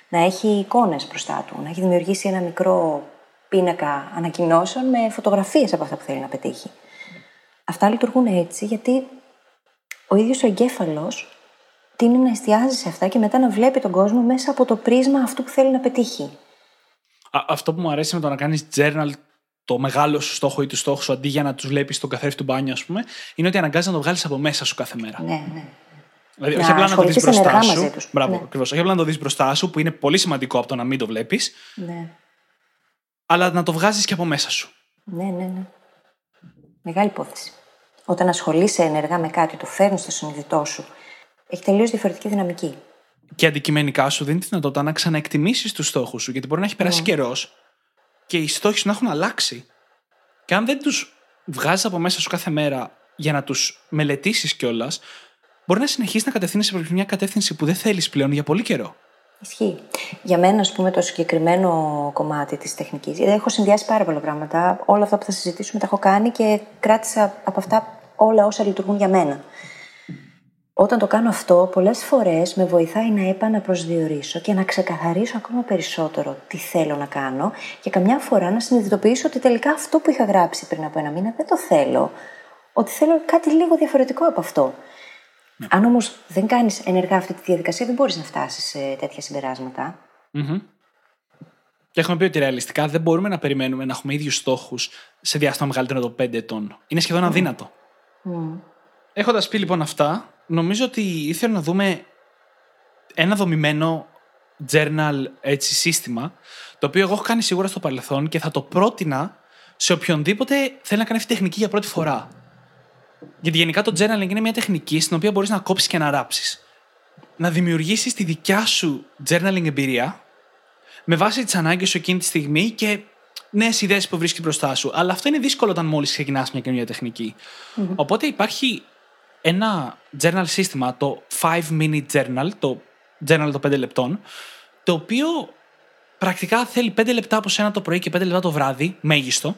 Να έχει εικόνες μπροστά του, να έχει δημιουργήσει ένα μικρό πίνακα ανακοινώσεων με φωτογραφίες από αυτά που θέλει να πετύχει. Αυτά λειτουργούν έτσι γιατί ο ίδιος ο εγκέφαλος τίνει να εστιάζει σε αυτά και μετά να βλέπει τον κόσμο μέσα από το πρίσμα αυτού που θέλει να πετύχει. αυτό που μου αρέσει με το να κάνεις journal το μεγάλο σου στόχο ή τους στόχους σου αντί για να τους βλέπεις στον καθρέφτη του μπάνιου, ας πούμε, είναι ότι αναγκάζει να το βγάλεις από μέσα σου κάθε μέρα. Ναι, ναι. Δηλαδή, όχι απλά να το δεις μπροστά σου. Μπράβο, ναι. ακριβώς. Όχι απλά να το δεις μπροστά σου, που είναι πολύ σημαντικό από το να μην το βλέπεις. Ναι. Αλλά να το βγάζεις και από μέσα σου. Ναι, ναι, ναι. Μεγάλη υπόθεση. Όταν ασχολείσαι ενεργά με κάτι, το φέρνεις στο συνειδητό σου, έχει τελείως διαφορετική δυναμική. Και αντικειμενικά σου δίνει τη δυνατότητα να ξαναεκτιμήσεις τους στόχους σου, γιατί μπορεί να έχει περάσει mm. καιρός και οι στόχοι σου να έχουν αλλάξει. Και αν δεν τους βγάζεις από μέσα σου κάθε μέρα για να τους μελετήσεις κιόλας, μπορεί να συνεχίσεις να κατευθύνεσαι προς μια κατεύθυνση που δεν θέλεις πλέον για πολύ καιρό. Ισχύει. Για μένα, ας πούμε, το συγκεκριμένο κομμάτι της τεχνικής, γιατί έχω συνδυάσει πάρα πολλά πράγματα. Όλα αυτά που θα συζητήσουμε τα έχω κάνει και κράτησα από αυτά όλα όσα λειτουργούν για μένα. Όταν το κάνω αυτό, πολλές φορές με βοηθάει να επαναπροσδιορίσω και να ξεκαθαρίσω ακόμα περισσότερο τι θέλω να κάνω και καμιά φορά να συνειδητοποιήσω ότι τελικά αυτό που είχα γράψει πριν από ένα μήνα δεν το θέλω. Ότι θέλω κάτι λίγο διαφορετικό από αυτό. Ναι. Αν όμως δεν κάνεις ενεργά αυτή τη διαδικασία, δεν μπορείς να φτάσεις σε τέτοια συμπεράσματα. Mm-hmm. Και έχουμε πει ότι ρεαλιστικά δεν μπορούμε να περιμένουμε να έχουμε ίδιους στόχους σε διάστημα μεγαλύτερο από 5 ετών. Είναι σχεδόν αδύνατο. Mm. Έχοντας πει λοιπόν αυτά, νομίζω ότι ήθελα να δούμε ένα δομημένο journal έτσι, σύστημα, το οποίο εγώ έχω κάνει σίγουρα στο παρελθόν και θα το πρότεινα σε οποιονδήποτε θέλει να κάνει αυτή τη τεχνική για πρώτη φορά. Γιατί γενικά το journaling είναι μια τεχνική στην οποία μπορείς να κόψεις και να ράψεις. Να δημιουργήσεις τη δικιά σου journaling εμπειρία με βάση τις ανάγκες σου εκείνη τη στιγμή και νέες ιδέες που βρίσκεις μπροστά σου. Αλλά αυτό είναι δύσκολο όταν μόλις ξεκινάς μια καινούργια Οπότε υπάρχει ένα journal σύστημα, το 5 minute journal, το journal των 5 λεπτών, το οποίο πρακτικά θέλει 5 λεπτά από σένα το πρωί και 5 λεπτά το βράδυ, μέγιστο.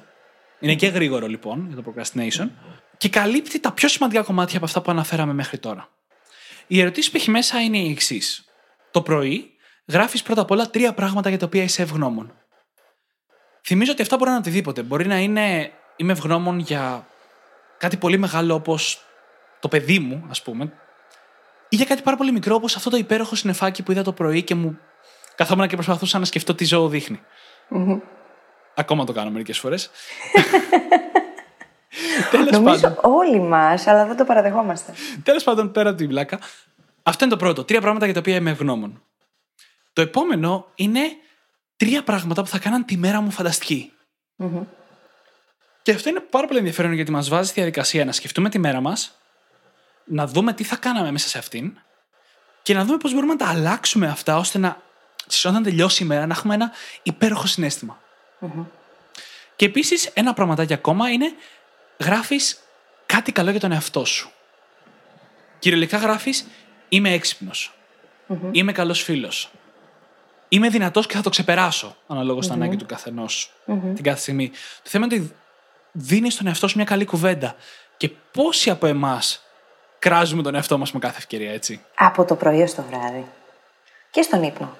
Είναι και γρήγορο λοιπόν για το procrastination. Και καλύπτει τα πιο σημαντικά κομμάτια από αυτά που αναφέραμε μέχρι τώρα. Η ερωτήση που έχει μέσα είναι η εξής. Το πρωί γράφεις πρώτα απ' όλα τρία πράγματα για τα οποία είσαι ευγνώμων. Θυμίζω ότι αυτά μπορεί να είναι οτιδήποτε. Μπορεί να είναι είμαι ευγνώμων για κάτι πολύ μεγάλο όπως το παιδί μου, ας πούμε, ή για κάτι πάρα πολύ μικρό όπως αυτό το υπέροχο συνεφάκι που είδα το πρωί και μου καθόμουν και προσπαθούσα να σκεφτώ τι ζώο δείχνει. Mm-hmm. Ακόμα το κάνω μερικές φορές. Νομίζω πάντων. όλοι μας, αλλά δεν το παραδεχόμαστε. Τέλος πάντων, πέρα από την πλάκα. Αυτό είναι το πρώτο. Τρία πράγματα για τα οποία είμαι ευγνώμων. Το επόμενο είναι τρία πράγματα που θα κάναν τη μέρα μου φανταστική. Mm-hmm. Και αυτό είναι πάρα πολύ ενδιαφέρον γιατί μας βάζει στη διαδικασία να σκεφτούμε τη μέρα μας, να δούμε τι θα κάναμε μέσα σε αυτήν και να δούμε πώς μπορούμε να τα αλλάξουμε αυτά ώστε να, όταν τελειώσει η μέρα, να έχουμε ένα υπέροχο συνέστημα. Mm-hmm. Και επίσης, ένα πραγματάκι ακόμα είναι γράφεις κάτι καλό για τον εαυτό σου. Κυριολεκτικά γράφεις Είμαι έξυπνος. Mm-hmm. Είμαι καλός φίλος. Είμαι δυνατός και θα το ξεπεράσω, αναλόγως mm-hmm. στα ανάγκη του καθενός την κάθε στιγμή. Το θέμα είναι ότι δίνεις στον εαυτό σου μια καλή κουβέντα. Και πόσοι από εμάς κράζουμε τον εαυτό μας με κάθε ευκαιρία, έτσι. Από το πρωί ως το βράδυ. Και στον ύπνο.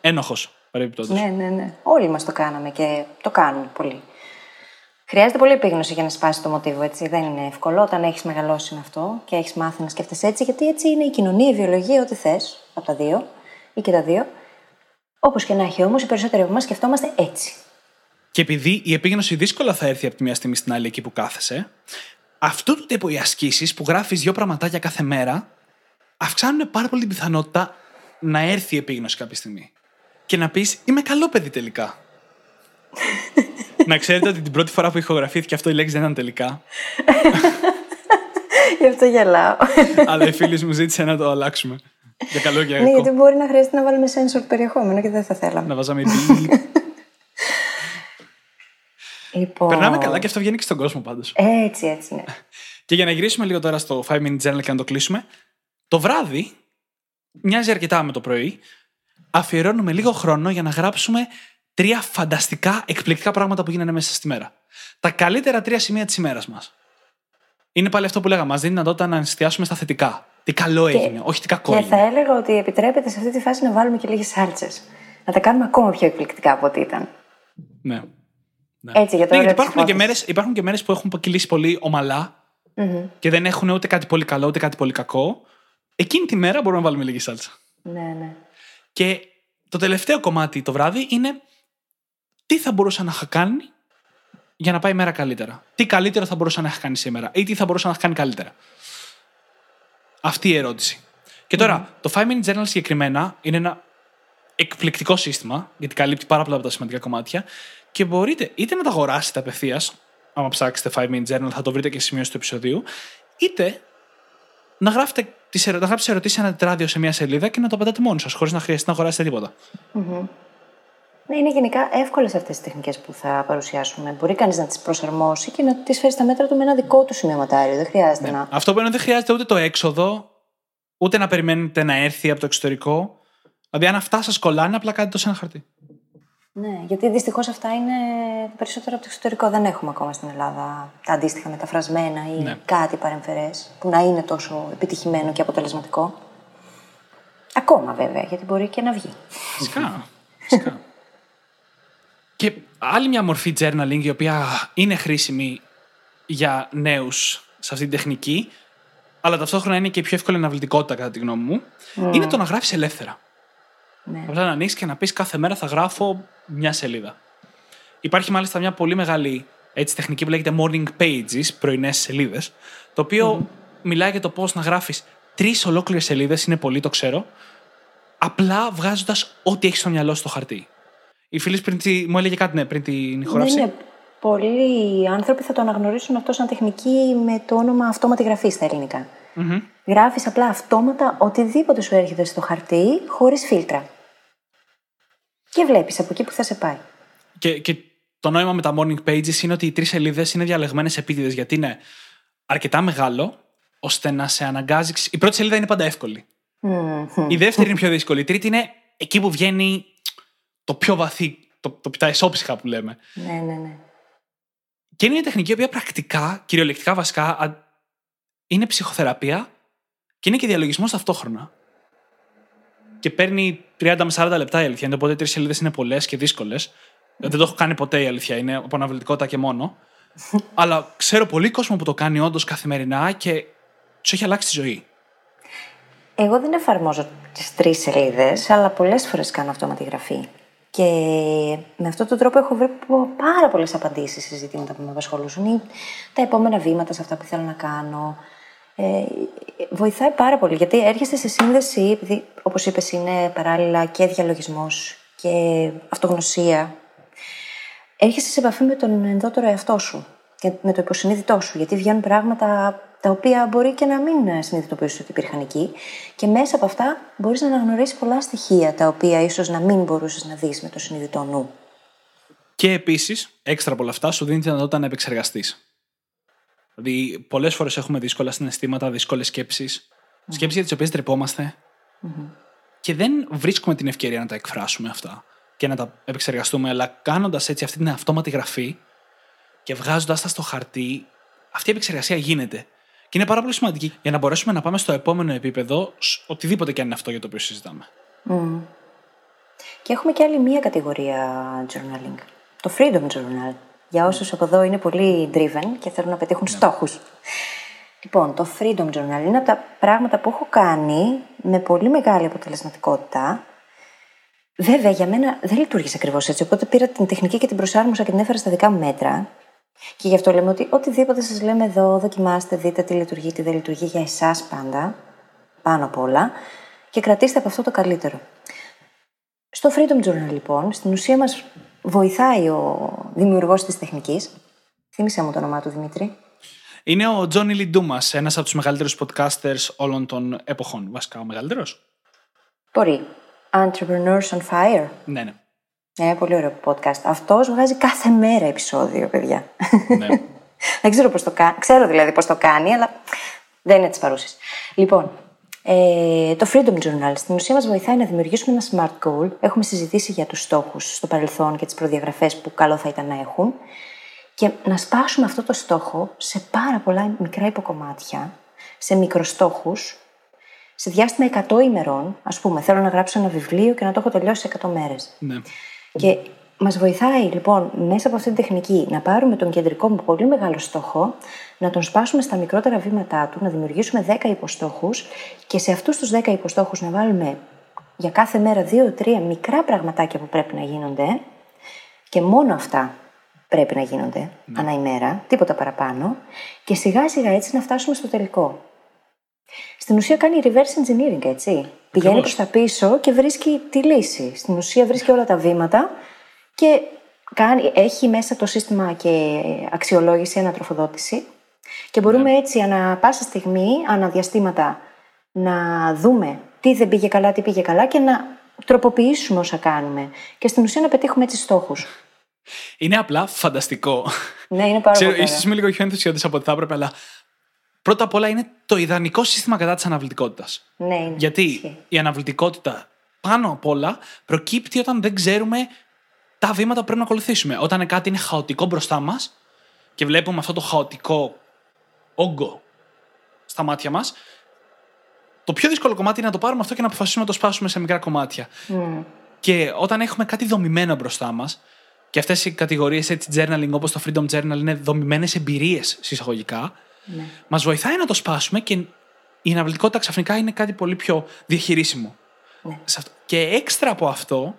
Ένοχος, παρεμπιπτόντως. Ναι, ναι, ναι. Όλοι μας το κάναμε και το κάνουν πολύ. Χρειάζεται πολύ επίγνωση για να σπάσει το μοτίβο, έτσι. Δεν είναι εύκολο όταν έχεις μεγαλώσει με αυτό και έχεις μάθει να σκέφτεσαι έτσι, γιατί έτσι είναι η κοινωνία, η βιολογία, ό,τι θες από τα δύο ή και τα δύο. Όπως και να έχει όμως, οι περισσότεροι από εμάς σκεφτόμαστε έτσι. Και επειδή η επίγνωση δύσκολα θα έρθει από τη μία στιγμή στην άλλη εκεί που κάθεσαι, αυτού του τύπου οι ασκήσεις που γράφεις δύο πραγματάκια κάθε μέρα αυξάνουν πάρα πολύ την πιθανότητα να έρθει η επίγνωση κάποια στιγμή. Και να πεις Είμαι καλό παιδί τελικά. να ξέρετε ότι την πρώτη φορά που ηχογραφήθηκε αυτό η λέξη δεν ήταν τελικά. Γι' αυτό γελάω. αλλά οι φίλοι μου ζήτησε να το αλλάξουμε. Για καλό και για ναι, κακό. γιατί μπορεί να χρειάζεται να βάλουμε sensor περιεχόμενο και δεν θα θέλαμε. Να βάζαμε μπι. Λοιπόν... Περνάμε καλά και αυτό βγαίνει και στον κόσμο πάντως. Έτσι, έτσι, ναι. Και για να γυρίσουμε λίγο τώρα στο 5 minute journal και να το κλείσουμε. Το βράδυ, μοιάζει αρκετά με το πρωί, αφιερώνουμε λίγο χρόνο για να γράψουμε τρία φανταστικά, εκπληκτικά πράγματα που γίνανε μέσα στη μέρα. Τα καλύτερα τρία σημεία της ημέρας μας. Είναι πάλι αυτό που λέγαμε, μας δίνει δυνατότητα να εστιάσουμε στα θετικά. Τι καλό έγινε, όχι τι κακό Και έγινε. θα έλεγα ότι επιτρέπεται σε αυτή τη φάση να βάλουμε και λίγες σάλτσες. Να τα κάνουμε ακόμα πιο εκπληκτικά από ό,τι ήταν. Ναι. Ναι. Έτσι, για το Ναι, όριο γιατί της υπάρχουν και, υπόθεσης. μέρες, υπάρχουν και μέρες που έχουν κυλήσει πολύ ομαλά και δεν έχουν ούτε κάτι πολύ καλό ούτε κάτι πολύ κακό. Εκείνη τη μέρα μπορούμε να βάλουμε λίγη σάλτσα. Ναι, ναι. Και το τελευταίο κομμάτι το βράδυ είναι τι θα μπορούσα να είχα κάνει για να πάει η μέρα καλύτερα. Τι καλύτερο θα μπορούσα να είχα κάνει σήμερα ή τι θα μπορούσα να είχα κάνει καλύτερα. Αυτή η ερώτηση. Και τώρα, το 5 minute journal συγκεκριμένα είναι ένα εκπληκτικό σύστημα, γιατί καλύπτει πάρα πολλά από τα σημαντικά κομμάτια και μπορείτε είτε να τα αγοράσετε απευθείας, άμα ψάξετε 5 minute journal θα το βρείτε και σημείο του επεισοδίου, είτε να γράφετε τις, ερω- να γράψετε ερωτήσεις σε ένα τετράδιο σε μια σελίδα και να το πετάτε μόνοι σας, χωρίς να χρειαστεί να αγοράσετε τίποτα. Ναι, είναι γενικά εύκολες αυτές τις τεχνικές που θα παρουσιάσουμε. Μπορεί κανείς να τις προσαρμόσει και να τις φέρει στα μέτρα του με ένα δικό του σημειωματάριο. Δεν χρειάζεται να. Αυτό που είναι δεν χρειάζεται ούτε το έξοδο, ούτε να περιμένετε να έρθει από το εξωτερικό. Δηλαδή, αν αυτά σας κολλάνε, απλά κάντε το σε ένα χαρτί. Ναι, γιατί δυστυχώς αυτά είναι περισσότερο από το εξωτερικό. Δεν έχουμε ακόμα στην Ελλάδα τα αντίστοιχα μεταφρασμένα ή Ναι. κάτι παρεμφερές που να είναι τόσο επιτυχημένο και αποτελεσματικό. Ακόμα βέβαια, γιατί μπορεί και να βγει. Φυσικά. Φυσικά. και άλλη μια μορφή journaling η οποία είναι χρήσιμη για νέους σε αυτή την τεχνική, αλλά ταυτόχρονα είναι και η πιο εύκολη αναβλητικότητα κατά τη γνώμη μου, είναι το να γράφεις ελεύθερα. Ναι. Απλά να ανοίξεις και να πεις κάθε μέρα θα γράφω μια σελίδα. Υπάρχει μάλιστα μια πολύ μεγάλη έτσι, τεχνική που λέγεται morning pages, πρωινές σελίδες, το οποιο μιλάει για το πώς να γράφεις τρεις ολόκληρες σελίδες, είναι πολύ, το ξέρω, απλά βγάζοντας ό,τι έχεις στο μυαλό σου στο χαρτί. Η φίλης πριν τη- μου έλεγε κάτι ναι, πριν την ηχογράφηση. Ναι, ναι. Πολλοί άνθρωποι θα το αναγνωρίσουν αυτό σαν τεχνική με το όνομα αυτόματη γραφής στα ελληνικα Γράφεις απλά αυτόματα οτιδήποτε σου έρχεται στο χαρτί, χωρίς φίλτρα. Και βλέπεις από εκεί που θα σε πάει. Και, και το νόημα με τα morning pages είναι ότι οι τρεις σελίδες είναι διαλεγμένες επίτηδες γιατί είναι αρκετά μεγάλο ώστε να σε αναγκάζει. Η πρώτη σελίδα είναι πάντα εύκολη. Η δεύτερη είναι πιο δύσκολη. Η τρίτη είναι εκεί που βγαίνει το πιο βαθύ, το, το, τα ισόψυχα που λέμε. Ναι, ναι, ναι. Και είναι μια τεχνική η οποία πρακτικά, κυριολεκτικά βασικά, α- είναι ψυχοθεραπεία και είναι και διαλογισμός ταυτόχρονα. Και παίρνει 30 με 40 λεπτά η αλήθεια. είναι, Οπότε τρεις σελίδες είναι πολλές και δύσκολες. Δεν το έχω κάνει ποτέ η αλήθεια. Είναι από αναβλητικότητα και μόνο. Αλλά ξέρω πολύ κόσμο που το κάνει όντως καθημερινά και του έχει αλλάξει τη ζωή. Εγώ δεν εφαρμόζω τις τρεις σελίδες, αλλά πολλές φορές κάνω αυτόματη γραφή. Και με αυτόν τον τρόπο έχω βρει πο- πάρα πολλές απαντήσεις σε ζητήματα που με απασχολούσαν ή τα επόμενα βήματα σε αυτά που θέλω να κάνω. Ε, βοηθάει πάρα πολύ γιατί έρχεσαι σε σύνδεση, επειδή όπως είπες, είναι παράλληλα και διαλογισμός και αυτογνωσία. Έρχεσαι σε επαφή με τον ενδότερο εαυτό σου και με το υποσυνείδητό σου. Γιατί βγαίνουν πράγματα τα οποία μπορεί και να μην συνειδητοποιήσει ότι υπήρχαν εκεί. Και μέσα από αυτά μπορείς να αναγνωρίσεις πολλά στοιχεία τα οποία ίσως να μην μπορούσες να δεις με το συνειδητό νου. Και επίσης, έξτρα από όλα αυτά, σου δίνει τη δυνατότητα να επεξεργαστείς. Δηλαδή, πολλές φορές έχουμε δύσκολα συναισθήματα, δύσκολες σκέψεις, σκέψεις για τις οποίες ντρεπόμαστε και δεν βρίσκουμε την ευκαιρία να τα εκφράσουμε αυτά και να τα επεξεργαστούμε. Αλλά κάνοντας έτσι αυτή την αυτόματη γραφή και βγάζοντας τα στο χαρτί, αυτή η επεξεργασία γίνεται. Και Και είναι πάρα πολύ σημαντική για να μπορέσουμε να πάμε στο επόμενο επίπεδο, σ- οτιδήποτε και αν είναι αυτό για το οποίο συζητάμε. Και έχουμε και άλλη μία κατηγορία journaling. Το Freedom Journal. Για όσους από εδώ είναι πολύ driven και θέλουν να πετύχουν στόχους. Λοιπόν, το Freedom Journal είναι από τα πράγματα που έχω κάνει με πολύ μεγάλη αποτελεσματικότητα. Βέβαια, για μένα δεν λειτουργήσε ακριβώς έτσι. Οπότε πήρα την τεχνική και την προσάρμοσα και την έφερα στα δικά μου μέτρα. Και γι' αυτό λέμε ότι οτιδήποτε σας λέμε εδώ, δοκιμάστε, δείτε τι λειτουργεί, τι δεν λειτουργεί για εσάς πάντα. Πάνω απ' όλα. Και κρατήστε από αυτό το καλύτερο. Στο Freedom Journal, λοιπόν, στην ουσία μας βοηθάει ο δημιουργός της τεχνικής. Θύμισε μου το όνομά του, Δημήτρη. Είναι ο Τζόνι Λιντούμα, ένας από τους μεγαλύτερους podcasters όλων των εποχών. Βασικά, ο μεγαλύτερος. Μπορεί. Entrepreneurs on Fire. Ναι, ναι. Ε, πολύ ωραίο podcast. Αυτός βγάζει κάθε μέρα επεισόδιο, παιδιά. ναι. δεν ξέρω πώς το κάνει. Ξέρω δηλαδή πώς το κάνει, αλλά δεν είναι της παρούσης. Λοιπόν, ε, το Freedom Journal στην ουσία μας βοηθάει να δημιουργήσουμε ένα smart goal. Έχουμε συζητήσει για τους στόχους στο παρελθόν και τις προδιαγραφές που καλό θα ήταν να έχουν. Και να σπάσουμε αυτό το στόχο σε πάρα πολλά μικρά υποκομμάτια, σε μικροστόχους, σε διάστημα 100 ημερών. Ας πούμε, θέλω να γράψω ένα βιβλίο και να το έχω τελειώσει σε 100 μέρες. ναι. Και μας βοηθάει λοιπόν μέσα από αυτή την τεχνική να πάρουμε τον κεντρικό με πολύ μεγάλο στόχο, να τον σπάσουμε στα μικρότερα βήματά του, να δημιουργήσουμε 10 υποστόχους και σε αυτούς τους 10 υποστόχους να βάλουμε για κάθε μέρα 2-3 μικρά πραγματάκια που πρέπει να γίνονται και μόνο αυτά πρέπει να γίνονται ανά ημέρα, τίποτα παραπάνω, και σιγά σιγά έτσι να φτάσουμε στο τελικό. Στην ουσία κάνει reverse engineering, έτσι. Πηγαίνει προς τα πίσω και βρίσκει τη λύση. Στην ουσία βρίσκει όλα τα βήματα και κάνει, έχει μέσα το σύστημα και αξιολόγηση, ανατροφοδότηση και μπορούμε έτσι ανα πάσα στιγμή, αναδιαστήματα, να δούμε τι δεν πήγε καλά, τι πήγε καλά και να τροποποιήσουμε όσα κάνουμε. Και στην ουσία να πετύχουμε έτσι στόχους. Είναι απλά φανταστικό. Ναι, είναι πάρα Ξέρω, πολύ. ίσως είμαι λίγο πιο ενθουσιώδης από ό,τι θα έπρεπε, αλλά πρώτα απ' όλα είναι το ιδανικό σύστημα κατά της αναβλητικότητας. Ναι, είναι. Γιατί Ισχύει. η αναβλητικότητα πάνω απ' όλα προκύπτει όταν δεν ξέρουμε τα βήματα που πρέπει να ακολουθήσουμε. Όταν κάτι είναι χαοτικό μπροστά μας και βλέπουμε αυτό το χαοτικό όγκο στα μάτια μας, το πιο δύσκολο κομμάτι είναι να το πάρουμε αυτό και να αποφασίσουμε να το σπάσουμε σε μικρά κομμάτια. Και όταν έχουμε κάτι δομημένο μπροστά μας, και αυτές οι κατηγορίες έτσι journaling όπως το Freedom Journal είναι δομημένες εμπειρίες συσσαγωγικά, Ναι. μας βοηθάει να το σπάσουμε και η αναβλητικότητα ξαφνικά είναι κάτι πολύ πιο διαχειρίσιμο. Ναι. Σε αυτό. Και έξτρα από αυτό,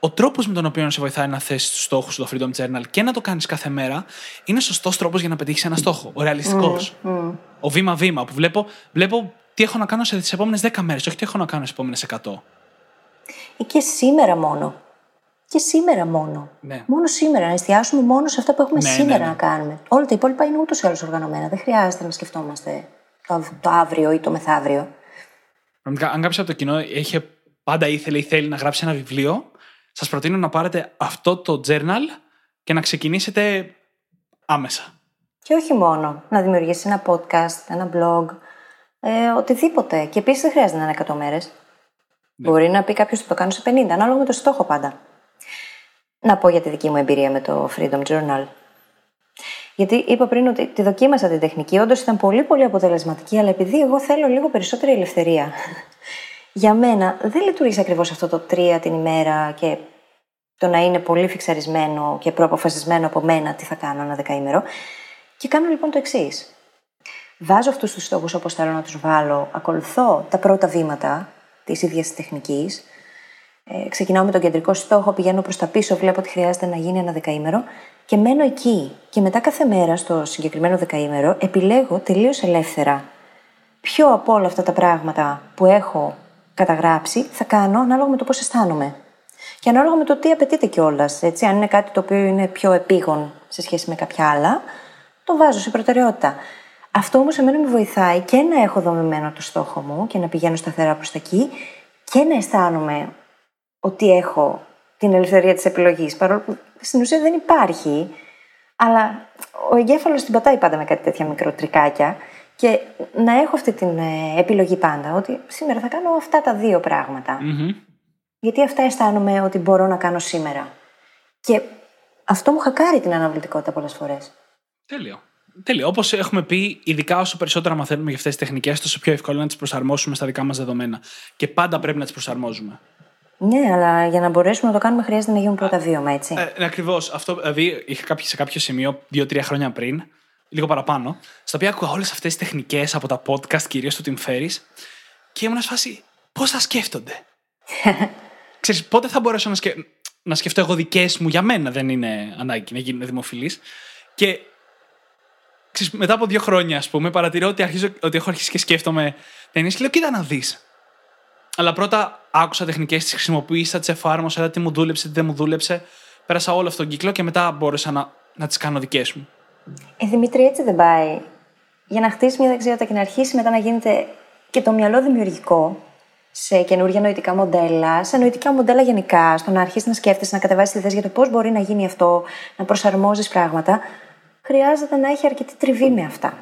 ο τρόπος με τον οποίο σε βοηθάει να θέσει τους στόχους του το Freedom Journal και να το κάνεις κάθε μέρα είναι σωστός τρόπος για να πετύχεις ένα στόχο. Ο ρεαλιστικός. Ο βήμα-βήμα που βλέπω, βλέπω τι έχω να κάνω σε τις επόμενες 10 μέρες, όχι τι έχω να κάνω στις επόμενες 100. Ή και σήμερα μόνο. Και σήμερα μόνο. Ναι. Μόνο σήμερα. Να εστιάσουμε μόνο σε αυτά που έχουμε Ναι, σήμερα ναι, ναι. να κάνουμε. Όλα τα υπόλοιπα είναι ούτως ή άλλως οργανωμένα. Δεν χρειάζεται να σκεφτόμαστε το, αυ- το αύριο ή το μεθαύριο. Πραγματικά, αν κάποιος από το κοινό είχε, πάντα ήθελε ή θέλει να γράψει ένα βιβλίο, σας προτείνω να πάρετε αυτό το journal και να ξεκινήσετε άμεσα. Και όχι μόνο. Να δημιουργήσει ένα podcast, ένα blog, ε, οτιδήποτε. Και επίσης δεν χρειάζεται να είναι 100 μέρες. Μπορεί να πει κάποιος ότι το κάνω σε 50, ανάλογα με το στόχο πάντα. Να πω για τη δική μου εμπειρία με το Freedom Journal. Γιατί είπα πριν ότι τη δοκίμασα την τεχνική, όντως ήταν πολύ πολύ αποτελεσματική, αλλά επειδή εγώ θέλω λίγο περισσότερη ελευθερία. Για μένα δεν λειτουργήσε ακριβώς αυτό το τρία την ημέρα και το να είναι πολύ φιξαρισμένο και προαποφασισμένο από μένα τι θα κάνω ένα δεκαήμερο. Και κάνω λοιπόν το εξής. Βάζω αυτούς τους στόχους όπως θέλω να τους βάλω, ακολουθώ τα πρώτα βήματα της ίδιας της τεχνικής. Ε, ξεκινάω με τον κεντρικό στόχο, πηγαίνω προς τα πίσω, βλέπω ότι χρειάζεται να γίνει ένα δεκαήμερο και μένω εκεί. Και μετά κάθε μέρα στο συγκεκριμένο δεκαήμερο επιλέγω τελείως ελεύθερα ποιο από όλα αυτά τα πράγματα που έχω καταγράψει θα κάνω ανάλογα με το πώς αισθάνομαι. Και ανάλογα με το τι απαιτείται κιόλας. Αν είναι κάτι το οποίο είναι πιο επίγον σε σχέση με κάποια άλλα, το βάζω σε προτεραιότητα. Αυτό όμως εμένα με βοηθάει και να έχω δομημένο το στόχο μου και να πηγαίνω σταθερά προς τα εκεί και να αισθάνομαι ότι έχω την ελευθερία της επιλογής. Παρόλο που στην ουσία δεν υπάρχει, αλλά ο εγκέφαλος την πατάει πάντα με κάτι τέτοια μικροτρικάκια και να έχω αυτή την ε, επιλογή πάντα, ότι σήμερα θα κάνω αυτά τα δύο πράγματα. Γιατί αυτά αισθάνομαι ότι μπορώ να κάνω σήμερα. Και αυτό μου χακάρει την αναβλητικότητα πολλές φορές. Τέλειο. Τέλειο. Όπως έχουμε πει, ειδικά όσο περισσότερα μαθαίνουμε για αυτές τις τεχνικές, τόσο πιο εύκολο είναι να τις προσαρμόσουμε στα δικά μας δεδομένα. Και πάντα πρέπει να τις προσαρμόζουμε. Ναι, αλλά για να μπορέσουμε να το κάνουμε χρειάζεται να γίνουν πρώτα βίωμα, έτσι. Ε, Ακριβώς. Αυτό, δηλαδή, είχα κάποιο, σε κάποιο σημείο, δύο-τρία χρόνια πριν, λίγο παραπάνω, στα οποία άκουγα όλες αυτές τις τεχνικές από τα podcast, κυρίως του Tim Ferris, και ήμουν σε φάση, πώς θα σκέφτονται; Ξέρεις, πότε θα μπορέσω να, σκε... να σκεφτώ εγώ δικές μου για μένα, δεν είναι ανάγκη να γίνουν δημοφιλής. Και ξέρεις, μετά από δύο χρόνια, ας πούμε, παρατηρώ ότι, αρχίζω, ότι έχω αρχίσει και σκέφτομαι ταινίες και λέω: Κοίτα να δεις. Αλλά πρώτα άκουσα τεχνικές, τις χρησιμοποίησα, τις εφάρμοσα, είδα τι μου δούλεψε, τι δεν μου δούλεψε. Πέρασα όλο αυτόν τον κύκλο και μετά μπόρεσα να, να τις κάνω δικές μου. Ε, Δημήτρη, έτσι δεν πάει. Για να χτίσει μια δεξιότητα και να αρχίσει μετά να γίνεται και το μυαλό δημιουργικό σε καινούργια νοητικά μοντέλα, σε νοητικά μοντέλα γενικά, στο να αρχίσεις να σκέφτεσαι, να κατεβάσεις ιδέες για το πώς μπορεί να γίνει αυτό, να προσαρμόζεις πράγματα, χρειάζεται να έχει αρκετή τριβή με αυτά.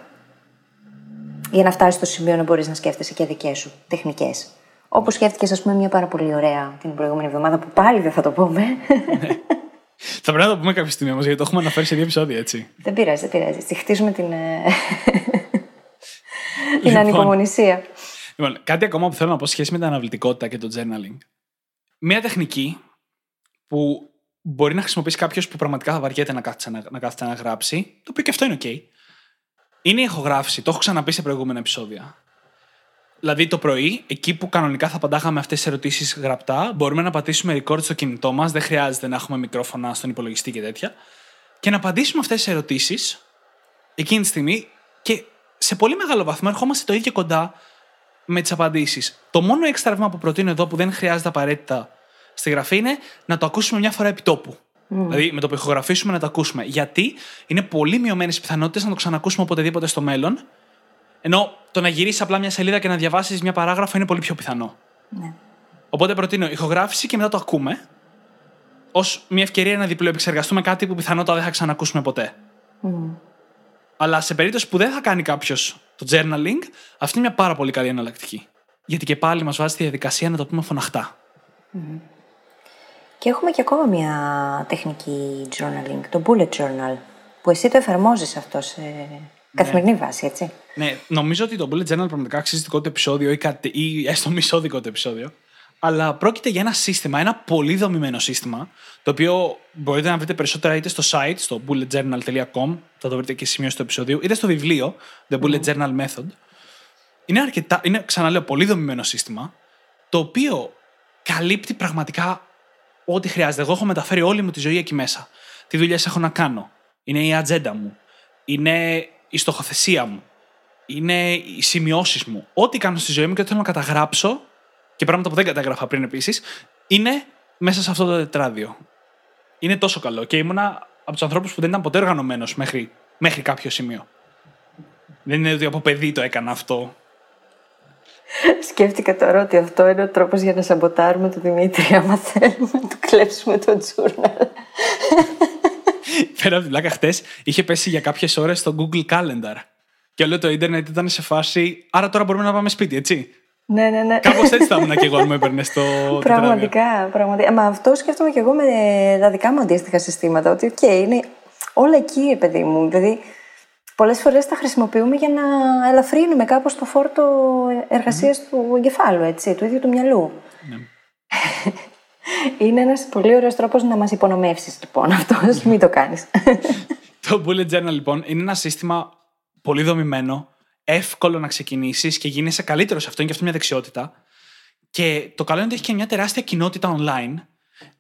Για να φτάσεις στο σημείο να μπορείς να σκέφτεσαι και δικές σου τεχνικές. Όπως σκέφτηκες, ας πούμε, μια πάρα πολύ ωραία την προηγούμενη εβδομάδα που πάλι δεν θα το πούμε. Θα πρέπει να το πούμε κάποια στιγμή όμως, γιατί το έχουμε αναφέρει σε δύο επεισόδια, έτσι. δεν πειράζει, δεν πειράζει. Έτσι, χτίζουμε την, ε, την Λοιπόν. ανυπομονησία. Λοιπόν, κάτι ακόμα που θέλω να πω σε σχέση με την αναβλητικότητα και το journaling. Μία τεχνική που μπορεί να χρησιμοποιήσει κάποιος που πραγματικά θα βαριέται να κάθεται να, να, κάθεται να γράψει, το οποίο και αυτό είναι OK. Είναι η ηχογράφηση. Το έχω ξαναπεί σε προηγούμενα επεισόδια. Δηλαδή το πρωί, εκεί που κανονικά θα απαντάγαμε αυτές τις ερωτήσεις γραπτά, μπορούμε να πατήσουμε record στο κινητό μας. Δεν χρειάζεται να έχουμε μικρόφωνα στον υπολογιστή και τέτοια. Και να απαντήσουμε αυτές τις ερωτήσεις εκείνη τη στιγμή και σε πολύ μεγάλο βαθμό ερχόμαστε το ίδιο κοντά με τις απαντήσεις. Το μόνο έξτρα βήμα που προτείνω εδώ που δεν χρειάζεται απαραίτητα στη γραφή είναι να το ακούσουμε μια φορά επί τόπου. Δηλαδή με το που ηχογραφήσουμε να το ακούσουμε. Γιατί είναι πολύ μειωμένες οι πιθανότητες να το ξανακούσουμε οποτεδήποτε στο μέλλον. Ενώ το να γυρίσεις απλά μια σελίδα και να διαβάσεις μια παράγραφο είναι πολύ πιο πιθανό. Ναι. Οπότε προτείνω ηχογράφηση και μετά το ακούμε. Ω μια ευκαιρία να διπλοεπεξεργαστούμε κάτι που πιθανότατα δεν θα ξανακούσουμε ποτέ. Αλλά σε περίπτωση που δεν θα κάνει κάποιος το journaling, αυτή είναι μια πάρα πολύ καλή εναλλακτική. Γιατί και πάλι μας βάζει τη διαδικασία να το πούμε φωναχτά. Και έχουμε και ακόμα μια τεχνική journaling, το bullet journal, που εσύ το εφαρμόζεις αυτό σε καθημερινή βάση, έτσι. Ναι, νομίζω ότι το bullet journal πραγματικά αξίζει δικό του επεισόδιο ή, κάτι, ή έστω μισό δικό του επεισόδιο. Αλλά πρόκειται για ένα σύστημα, ένα πολύ δομημένο σύστημα, το οποίο μπορείτε να βρείτε περισσότερα είτε στο site, στο bulletjournal.com, θα το βρείτε και σημείο στο επεισόδιο, είτε στο βιβλίο, The Bullet Journal Method. Είναι αρκετά, είναι ξαναλέω, πολύ δομημένο σύστημα, το οποίο καλύπτει πραγματικά ό,τι χρειάζεται. Εγώ έχω μεταφέρει όλη μου τη ζωή εκεί μέσα. Τι δουλειές έχω να κάνω. Είναι η ατζέντα μου. Είναι η στοχοθεσία μου. Είναι οι σημειώσεις μου. Ό,τι κάνω στη ζωή μου και ό,τι θέλω να καταγράψω και πράγματα που δεν καταγράφα πριν επίσης, είναι μέσα σε αυτό το τετράδιο. Είναι τόσο καλό. Και ήμουνα από τους ανθρώπους που δεν ήταν ποτέ οργανωμένος μέχρι, μέχρι κάποιο σημείο. Δεν είναι ότι από παιδί το έκανα αυτό. Σκέφτηκα τώρα ότι αυτό είναι ο τρόπος για να σαμποτάρουμε τον Δημήτρη, άμα θέλουμε να του κλέψουμε το journal. Πέρα από την πλάκα, χτες είχε πέσει για κάποιες ώρες στο Google Calendar. Και όλο το Ιντερνετ ήταν σε φάση. Άρα τώρα μπορούμε να πάμε σπίτι, έτσι. ναι, ναι, ναι. Κάπως έτσι θα ήμουν και εγώ αν μου έπαιρνες το τετράδιο. Πραγματικά, πραγματικά. Μα αυτό σκέφτομαι και εγώ με τα δικά μου αντίστοιχα συστήματα. Ότι, οκ, είναι όλα εκεί, ρε παιδί μου. Δηλαδή, πολλές φορές τα χρησιμοποιούμε για να ελαφρύνουμε κάπως το φόρτο εργασίας του εγκεφάλου, έτσι, του ίδιου του μυαλού. Ναι. Είναι ένας πολύ ωραίος τρόπος να μας υπονομεύσεις, λοιπόν, αυτός. Μην το κάνεις. Το Bullet Journal, λοιπόν, είναι ένα σύστημα πολύ δομημένο, εύκολο να ξεκινήσεις και γίνεσαι καλύτερος σε αυτό. Είναι και αυτό μια δεξιότητα. Και το καλό είναι ότι έχει και μια τεράστια κοινότητα online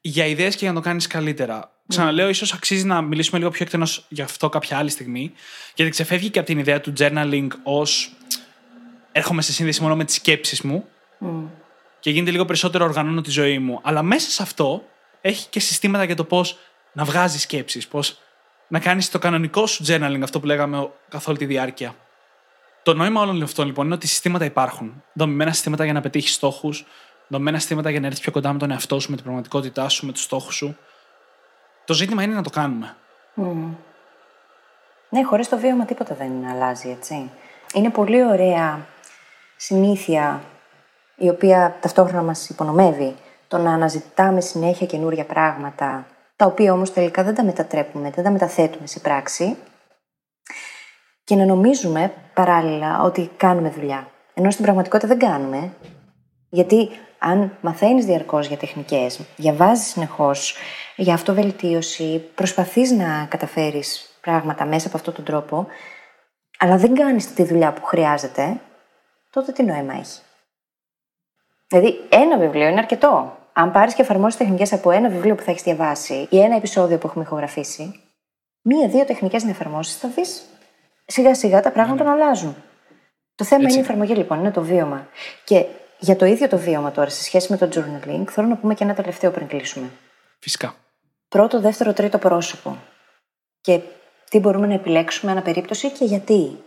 για ιδέες και για να το κάνεις καλύτερα. Ξαναλέω, ίσως αξίζει να μιλήσουμε λίγο πιο εκτενώς γι' αυτό κάποια άλλη στιγμή, γιατί ξεφεύγει και από την ιδέα του journaling ως έρχομαι σε σύνδεση μόνο με τις σκέψεις μου και γίνεται λίγο περισσότερο οργανώνω τη ζωή μου. Αλλά μέσα σε αυτό έχει και συστήματα για το πώς να βγάζεις σκέψεις, πώς να κάνεις το κανονικό σου journaling, αυτό που λέγαμε καθ' όλη τη διάρκεια. Το νόημα όλων αυτών λοιπόν είναι ότι συστήματα υπάρχουν. Δομημένα συστήματα για να πετύχεις στόχους, δομημένα συστήματα για να έρθεις πιο κοντά με τον εαυτό σου, με την πραγματικότητά σου, με τους στόχους σου. Το ζήτημα είναι να το κάνουμε. Ναι, χωρίς το βίωμα τίποτα δεν αλλάζει, έτσι. Είναι πολύ ωραία συνήθεια η οποία ταυτόχρονα μας υπονομεύει το να αναζητάμε συνέχεια καινούρια πράγματα, τα οποία όμως τελικά δεν τα μετατρέπουμε, δεν τα μεταθέτουμε σε πράξη. και να νομίζουμε παράλληλα ότι κάνουμε δουλειά. Ενώ στην πραγματικότητα δεν κάνουμε. Γιατί αν μαθαίνεις διαρκώς για τεχνικές, διαβάζεις συνεχώς για αυτοβελτίωση, προσπαθείς να καταφέρεις πράγματα μέσα από αυτόν τον τρόπο, αλλά δεν κάνεις τη δουλειά που χρειάζεται, τότε τι νόημα έχει; Δηλαδή, ένα βιβλίο είναι αρκετό. Αν πάρεις και εφαρμόσεις τεχνικές από ένα βιβλίο που θα έχεις διαβάσει ή ένα επεισόδιο που έχουμε ηχογραφήσει, μία-δύο τεχνικές να εφαρμόσεις, θα δεις σιγά σιγά τα πράγματα να αλλάζουν. Το θέμα Έτσι. είναι η εφαρμογή λοιπόν, είναι το βίωμα. Και για το ίδιο το βίωμα τώρα, σε σχέση με το journaling, θέλω να πούμε και ένα τελευταίο πριν κλείσουμε. Φυσικά. Πρώτο, δεύτερο, τρίτο πρόσωπο. Και τι μπορούμε να επιλέξουμε ανά περίπτωση και γιατί.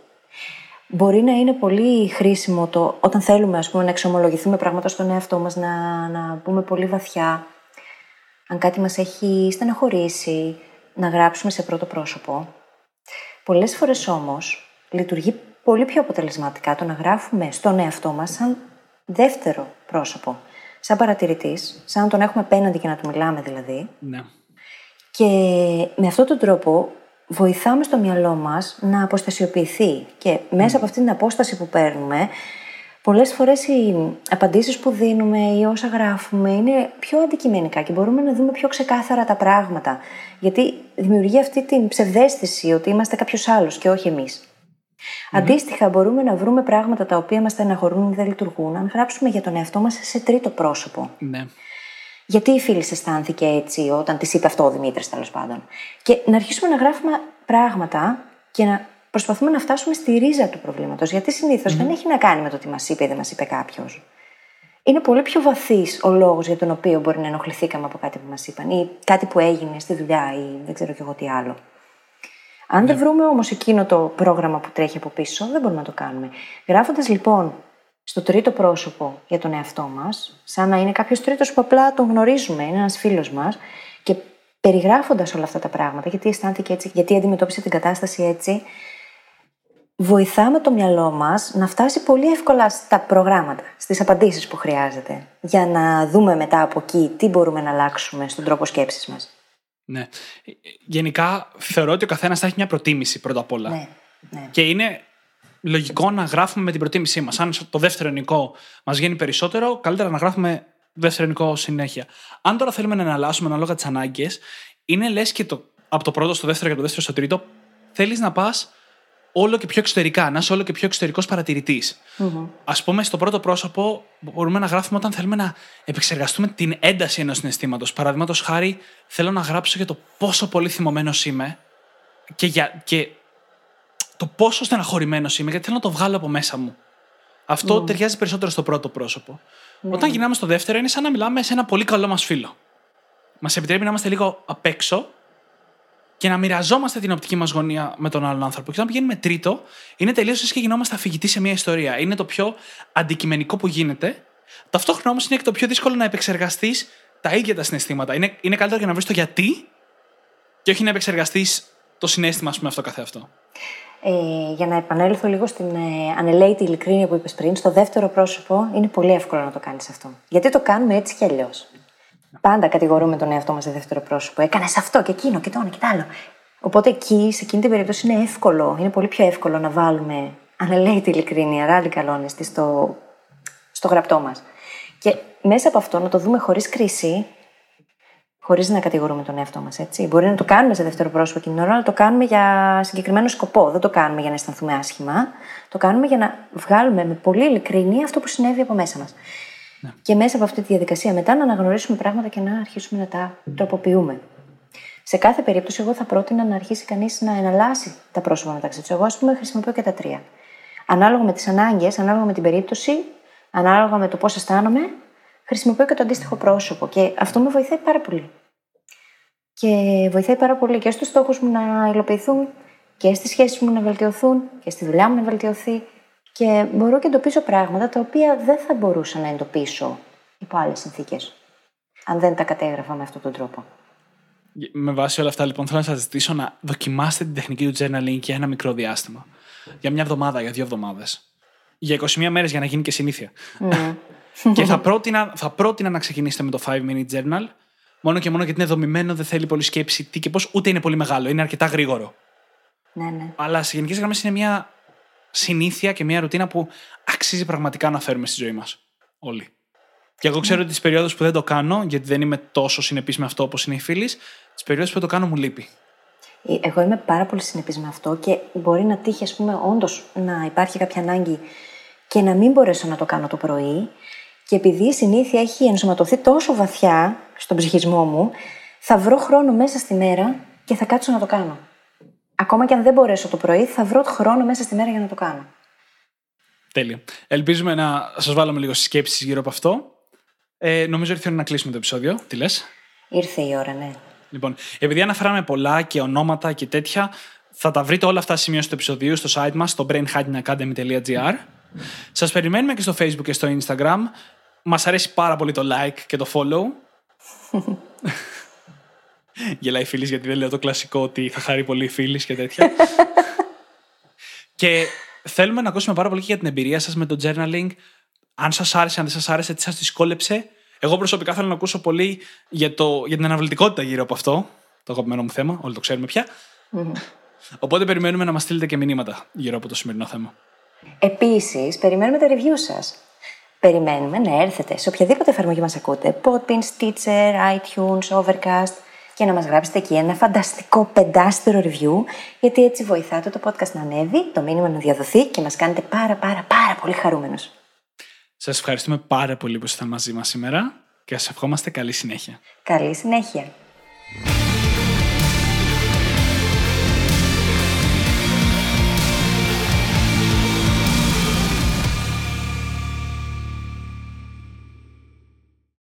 Μπορεί να είναι πολύ χρήσιμο το όταν θέλουμε ας πούμε, να εξομολογηθούμε πράγματα στον εαυτό μας, να, να πούμε πολύ βαθιά, αν κάτι μας έχει στεναχωρήσει, να γράψουμε σε πρώτο πρόσωπο. Πολλές φορές όμως λειτουργεί πολύ πιο αποτελεσματικά το να γράφουμε στον εαυτό μας σαν δεύτερο πρόσωπο. Σαν παρατηρητής, σαν να τον έχουμε απέναντι και να του μιλάμε δηλαδή. Ναι. Και με αυτόν τον τρόπο βοηθάμε στο μυαλό μας να αποστασιοποιηθεί. Και μέσα από αυτή την απόσταση που παίρνουμε, πολλές φορές οι απαντήσεις που δίνουμε ή όσα γράφουμε είναι πιο αντικειμενικά και μπορούμε να δούμε πιο ξεκάθαρα τα πράγματα. Γιατί δημιουργεί αυτή την ψευδέστηση ότι είμαστε κάποιος άλλος και όχι εμείς. Αντίστοιχα, μπορούμε να βρούμε πράγματα τα οποία μας στεναχωρούν ή δεν λειτουργούν, αν γράψουμε για τον εαυτό μας σε τρίτο πρόσωπο. Ναι. Γιατί η φίλη αισθάνθηκε έτσι όταν της είπε αυτό ο Δημήτρης, τέλος πάντων. Και να αρχίσουμε να γράφουμε πράγματα και να προσπαθούμε να φτάσουμε στη ρίζα του προβλήματος. Γιατί συνήθως δεν έχει να κάνει με το τι μας είπε ή δεν μας είπε κάποιος. Είναι πολύ πιο βαθύς ο λόγος για τον οποίο μπορεί να ενοχληθήκαμε από κάτι που μας είπαν ή κάτι που έγινε στη δουλειά ή δεν ξέρω κι εγώ τι άλλο. Αν δεν βρούμε όμως εκείνο το πρόγραμμα που τρέχει από πίσω, δεν μπορούμε να το κάνουμε. Γράφοντας λοιπόν στο τρίτο πρόσωπο για τον εαυτό μας, σαν να είναι κάποιος τρίτος που απλά τον γνωρίζουμε, είναι ένας φίλος μας, και περιγράφοντας όλα αυτά τα πράγματα, γιατί αισθάνθηκε έτσι, γιατί αντιμετώπισε την κατάσταση έτσι, βοηθάμε το μυαλό μας να φτάσει πολύ εύκολα στα προγράμματα, στις απαντήσεις που χρειάζεται, για να δούμε μετά από εκεί τι μπορούμε να αλλάξουμε στον τρόπο σκέψης μας. ναι. Γενικά θεωρώ ότι ο καθένας θα έχει μια προτίμηση πρώτα απ' όλα. Ναι, ναι. Και είναι λογικό να γράφουμε με την προτίμησή μας. Αν το δεύτερο ενικό μας γίνει περισσότερο, καλύτερα να γράφουμε δεύτερο ενικό συνέχεια. Αν τώρα θέλουμε να εναλλάσσουμε ανάλογα τις ανάγκες, είναι λες και το, από το πρώτο στο δεύτερο και το δεύτερο στο τρίτο, θέλεις να πας όλο και πιο εξωτερικά, να είσαι όλο και πιο εξωτερικός παρατηρητής. Α πούμε, στο πρώτο πρόσωπο μπορούμε να γράφουμε όταν θέλουμε να επεξεργαστούμε την ένταση ενός συναισθήματος. Παραδείγματος χάρη, θέλω να γράψω για το πόσο πολύ θυμωμένος είμαι και, για, και το πόσο στεναχωρημένος είμαι, γιατί θέλω να το βγάλω από μέσα μου. Αυτό ταιριάζει περισσότερο στο πρώτο πρόσωπο. Όταν γυρνάμε στο δεύτερο, είναι σαν να μιλάμε σε ένα πολύ καλό μας φίλο. Μας επιτρέπει να είμαστε λίγο απ' έξω και να μοιραζόμαστε την οπτική μας γωνία με τον άλλον άνθρωπο. Και όταν πηγαίνουμε τρίτο, είναι τελείως και γινόμαστε αφηγητοί σε μια ιστορία. Είναι το πιο αντικειμενικό που γίνεται. Ταυτόχρονα όμως είναι και το πιο δύσκολο να επεξεργαστείς τα ίδια τα συναισθήματα. Είναι, είναι καλύτερο για να βρεις το γιατί και όχι να επεξεργαστείς το συνέστημα, ας πούμε, αυτό καθεαυτό. Ε, για να επανέλθω λίγο στην ε, ανελαίτη ειλικρίνεια που είπες πριν, στο δεύτερο πρόσωπο είναι πολύ εύκολο να το κάνεις αυτό. Γιατί το κάνουμε έτσι κι αλλιώς. Πάντα κατηγορούμε τον εαυτό μας σε δεύτερο πρόσωπο. Έκανες αυτό και εκείνο και το ένα και το άλλο. Οπότε εκεί, σε εκείνη την περίπτωση, είναι εύκολο, είναι πολύ πιο εύκολο να βάλουμε ανελαίτη ειλικρίνεια, radical honesty στο, στο γραπτό μας. Και μέσα από αυτό να το δούμε χωρίς κρίση, χωρίς να κατηγορούμε τον εαυτό μας, έτσι. Μπορεί να το κάνουμε σε δεύτερο πρόσωπο εκείνη την ώρα, αλλά το κάνουμε για συγκεκριμένο σκοπό. Δεν το κάνουμε για να αισθανθούμε άσχημα. Το κάνουμε για να βγάλουμε με πολύ ειλικρίνεια αυτό που συνέβη από μέσα μας. Και μέσα από αυτή τη διαδικασία μετά να αναγνωρίσουμε πράγματα και να αρχίσουμε να τα τροποποιούμε. Σε κάθε περίπτωση, εγώ θα πρότεινα να αρχίσει κανείς να εναλλάσσει τα πρόσωπα μεταξύ τους. Εγώ, ας πούμε, χρησιμοποιώ και τα τρία. Ανάλογα με τις ανάγκες, ανάλογα με την περίπτωση, ανάλογα με το πώς αισθάνομαι, χρησιμοποιώ και το αντίστοιχο πρόσωπο. Και αυτό με βοηθάει πάρα πολύ. Και βοηθάει πάρα πολύ και στους στόχους μου να υλοποιηθούν και στι σχέσει μου να βελτιωθούν και στη δουλειά μου να βελτιωθεί. Και μπορώ και εντοπίσω πράγματα τα οποία δεν θα μπορούσα να εντοπίσω υπό άλλες συνθήκες. Αν δεν τα κατέγραφα με αυτόν τον τρόπο. Με βάση όλα αυτά, λοιπόν, θέλω να σας ζητήσω να δοκιμάσετε την τεχνική του journaling για ένα μικρό διάστημα. Για μια εβδομάδα, για δύο εβδομάδες. Για 21 μέρες για να γίνει και συνήθεια. και θα πρότεινα, θα πρότεινα να ξεκινήσετε με το 5 minute journal. Μόνο και μόνο γιατί είναι δομημένο, δεν θέλει πολύ σκέψη τι και πώς, ούτε είναι πολύ μεγάλο. Είναι αρκετά γρήγορο. Ναι, ναι. Αλλά σε γενικές γραμμές είναι μια συνήθεια και μια ρουτίνα που αξίζει πραγματικά να φέρουμε στη ζωή μας. Όλοι. Και εγώ ξέρω ότι τις περιόδους που δεν το κάνω, γιατί δεν είμαι τόσο συνεπής με αυτό όπως είναι οι φίλοι, τις περιόδους που το κάνω μου λείπει. Ε, Εγώ είμαι πάρα πολύ συνεπής με αυτό και μπορεί να τύχει, ας πούμε, όντως να υπάρχει κάποια ανάγκη και να μην μπορέσω να το κάνω το πρωί. Και επειδή η συνήθεια έχει ενσωματωθεί τόσο βαθιά στον ψυχισμό μου, θα βρω χρόνο μέσα στη μέρα και θα κάτσω να το κάνω. Ακόμα και αν δεν μπορέσω το πρωί, θα βρω χρόνο μέσα στη μέρα για να το κάνω. Τέλεια. Ελπίζουμε να σας βάλουμε λίγο στι σκέψει γύρω από αυτό. Ε, νομίζω ήρθε η ώρα να κλείσουμε το επεισόδιο. Τι λες; Ήρθε η ώρα, ναι. Λοιπόν, επειδή αναφέραμε πολλά και ονόματα και τέτοια, θα τα βρείτε όλα αυτά σημεία του επεισοδίου στο site μας, στο brainhackingacademy.gr. Σας περιμένουμε και στο facebook και στο instagram. Μας αρέσει πάρα πολύ το like και το follow. Γελάει η φίλης γιατί δεν λέω το κλασικό ότι θα χαρεί πολύ η φίλης και τέτοια. και θέλουμε να ακούσουμε πάρα πολύ και για την εμπειρία σας με το journaling. Αν σας άρεσε, αν δεν σας άρεσε, τι σας δυσκόλεψε. Εγώ προσωπικά θέλω να ακούσω πολύ για, το, για την αναβλητικότητα γύρω από αυτό. Το αγαπημένο μου θέμα, όλοι το ξέρουμε πια. Οπότε περιμένουμε να μας στείλετε και μηνύματα γύρω από το σημερινό θέμα. Επίσης, περιμένουμε τα review σας. Περιμένουμε να έρθετε σε οποιαδήποτε εφαρμογή μας ακούτε, Podbean, Stitcher, iTunes, Overcast και να μας γράψετε εκεί ένα φανταστικό πεντάστερο review, γιατί έτσι βοηθάτε το podcast να ανέβει, το μήνυμα να διαδοθεί και μας κάνετε πάρα πάρα πάρα πολύ χαρούμενους. Σας ευχαριστούμε πάρα πολύ που ήσασταν μαζί μας σήμερα και σας ευχόμαστε καλή συνέχεια. Καλή συνέχεια.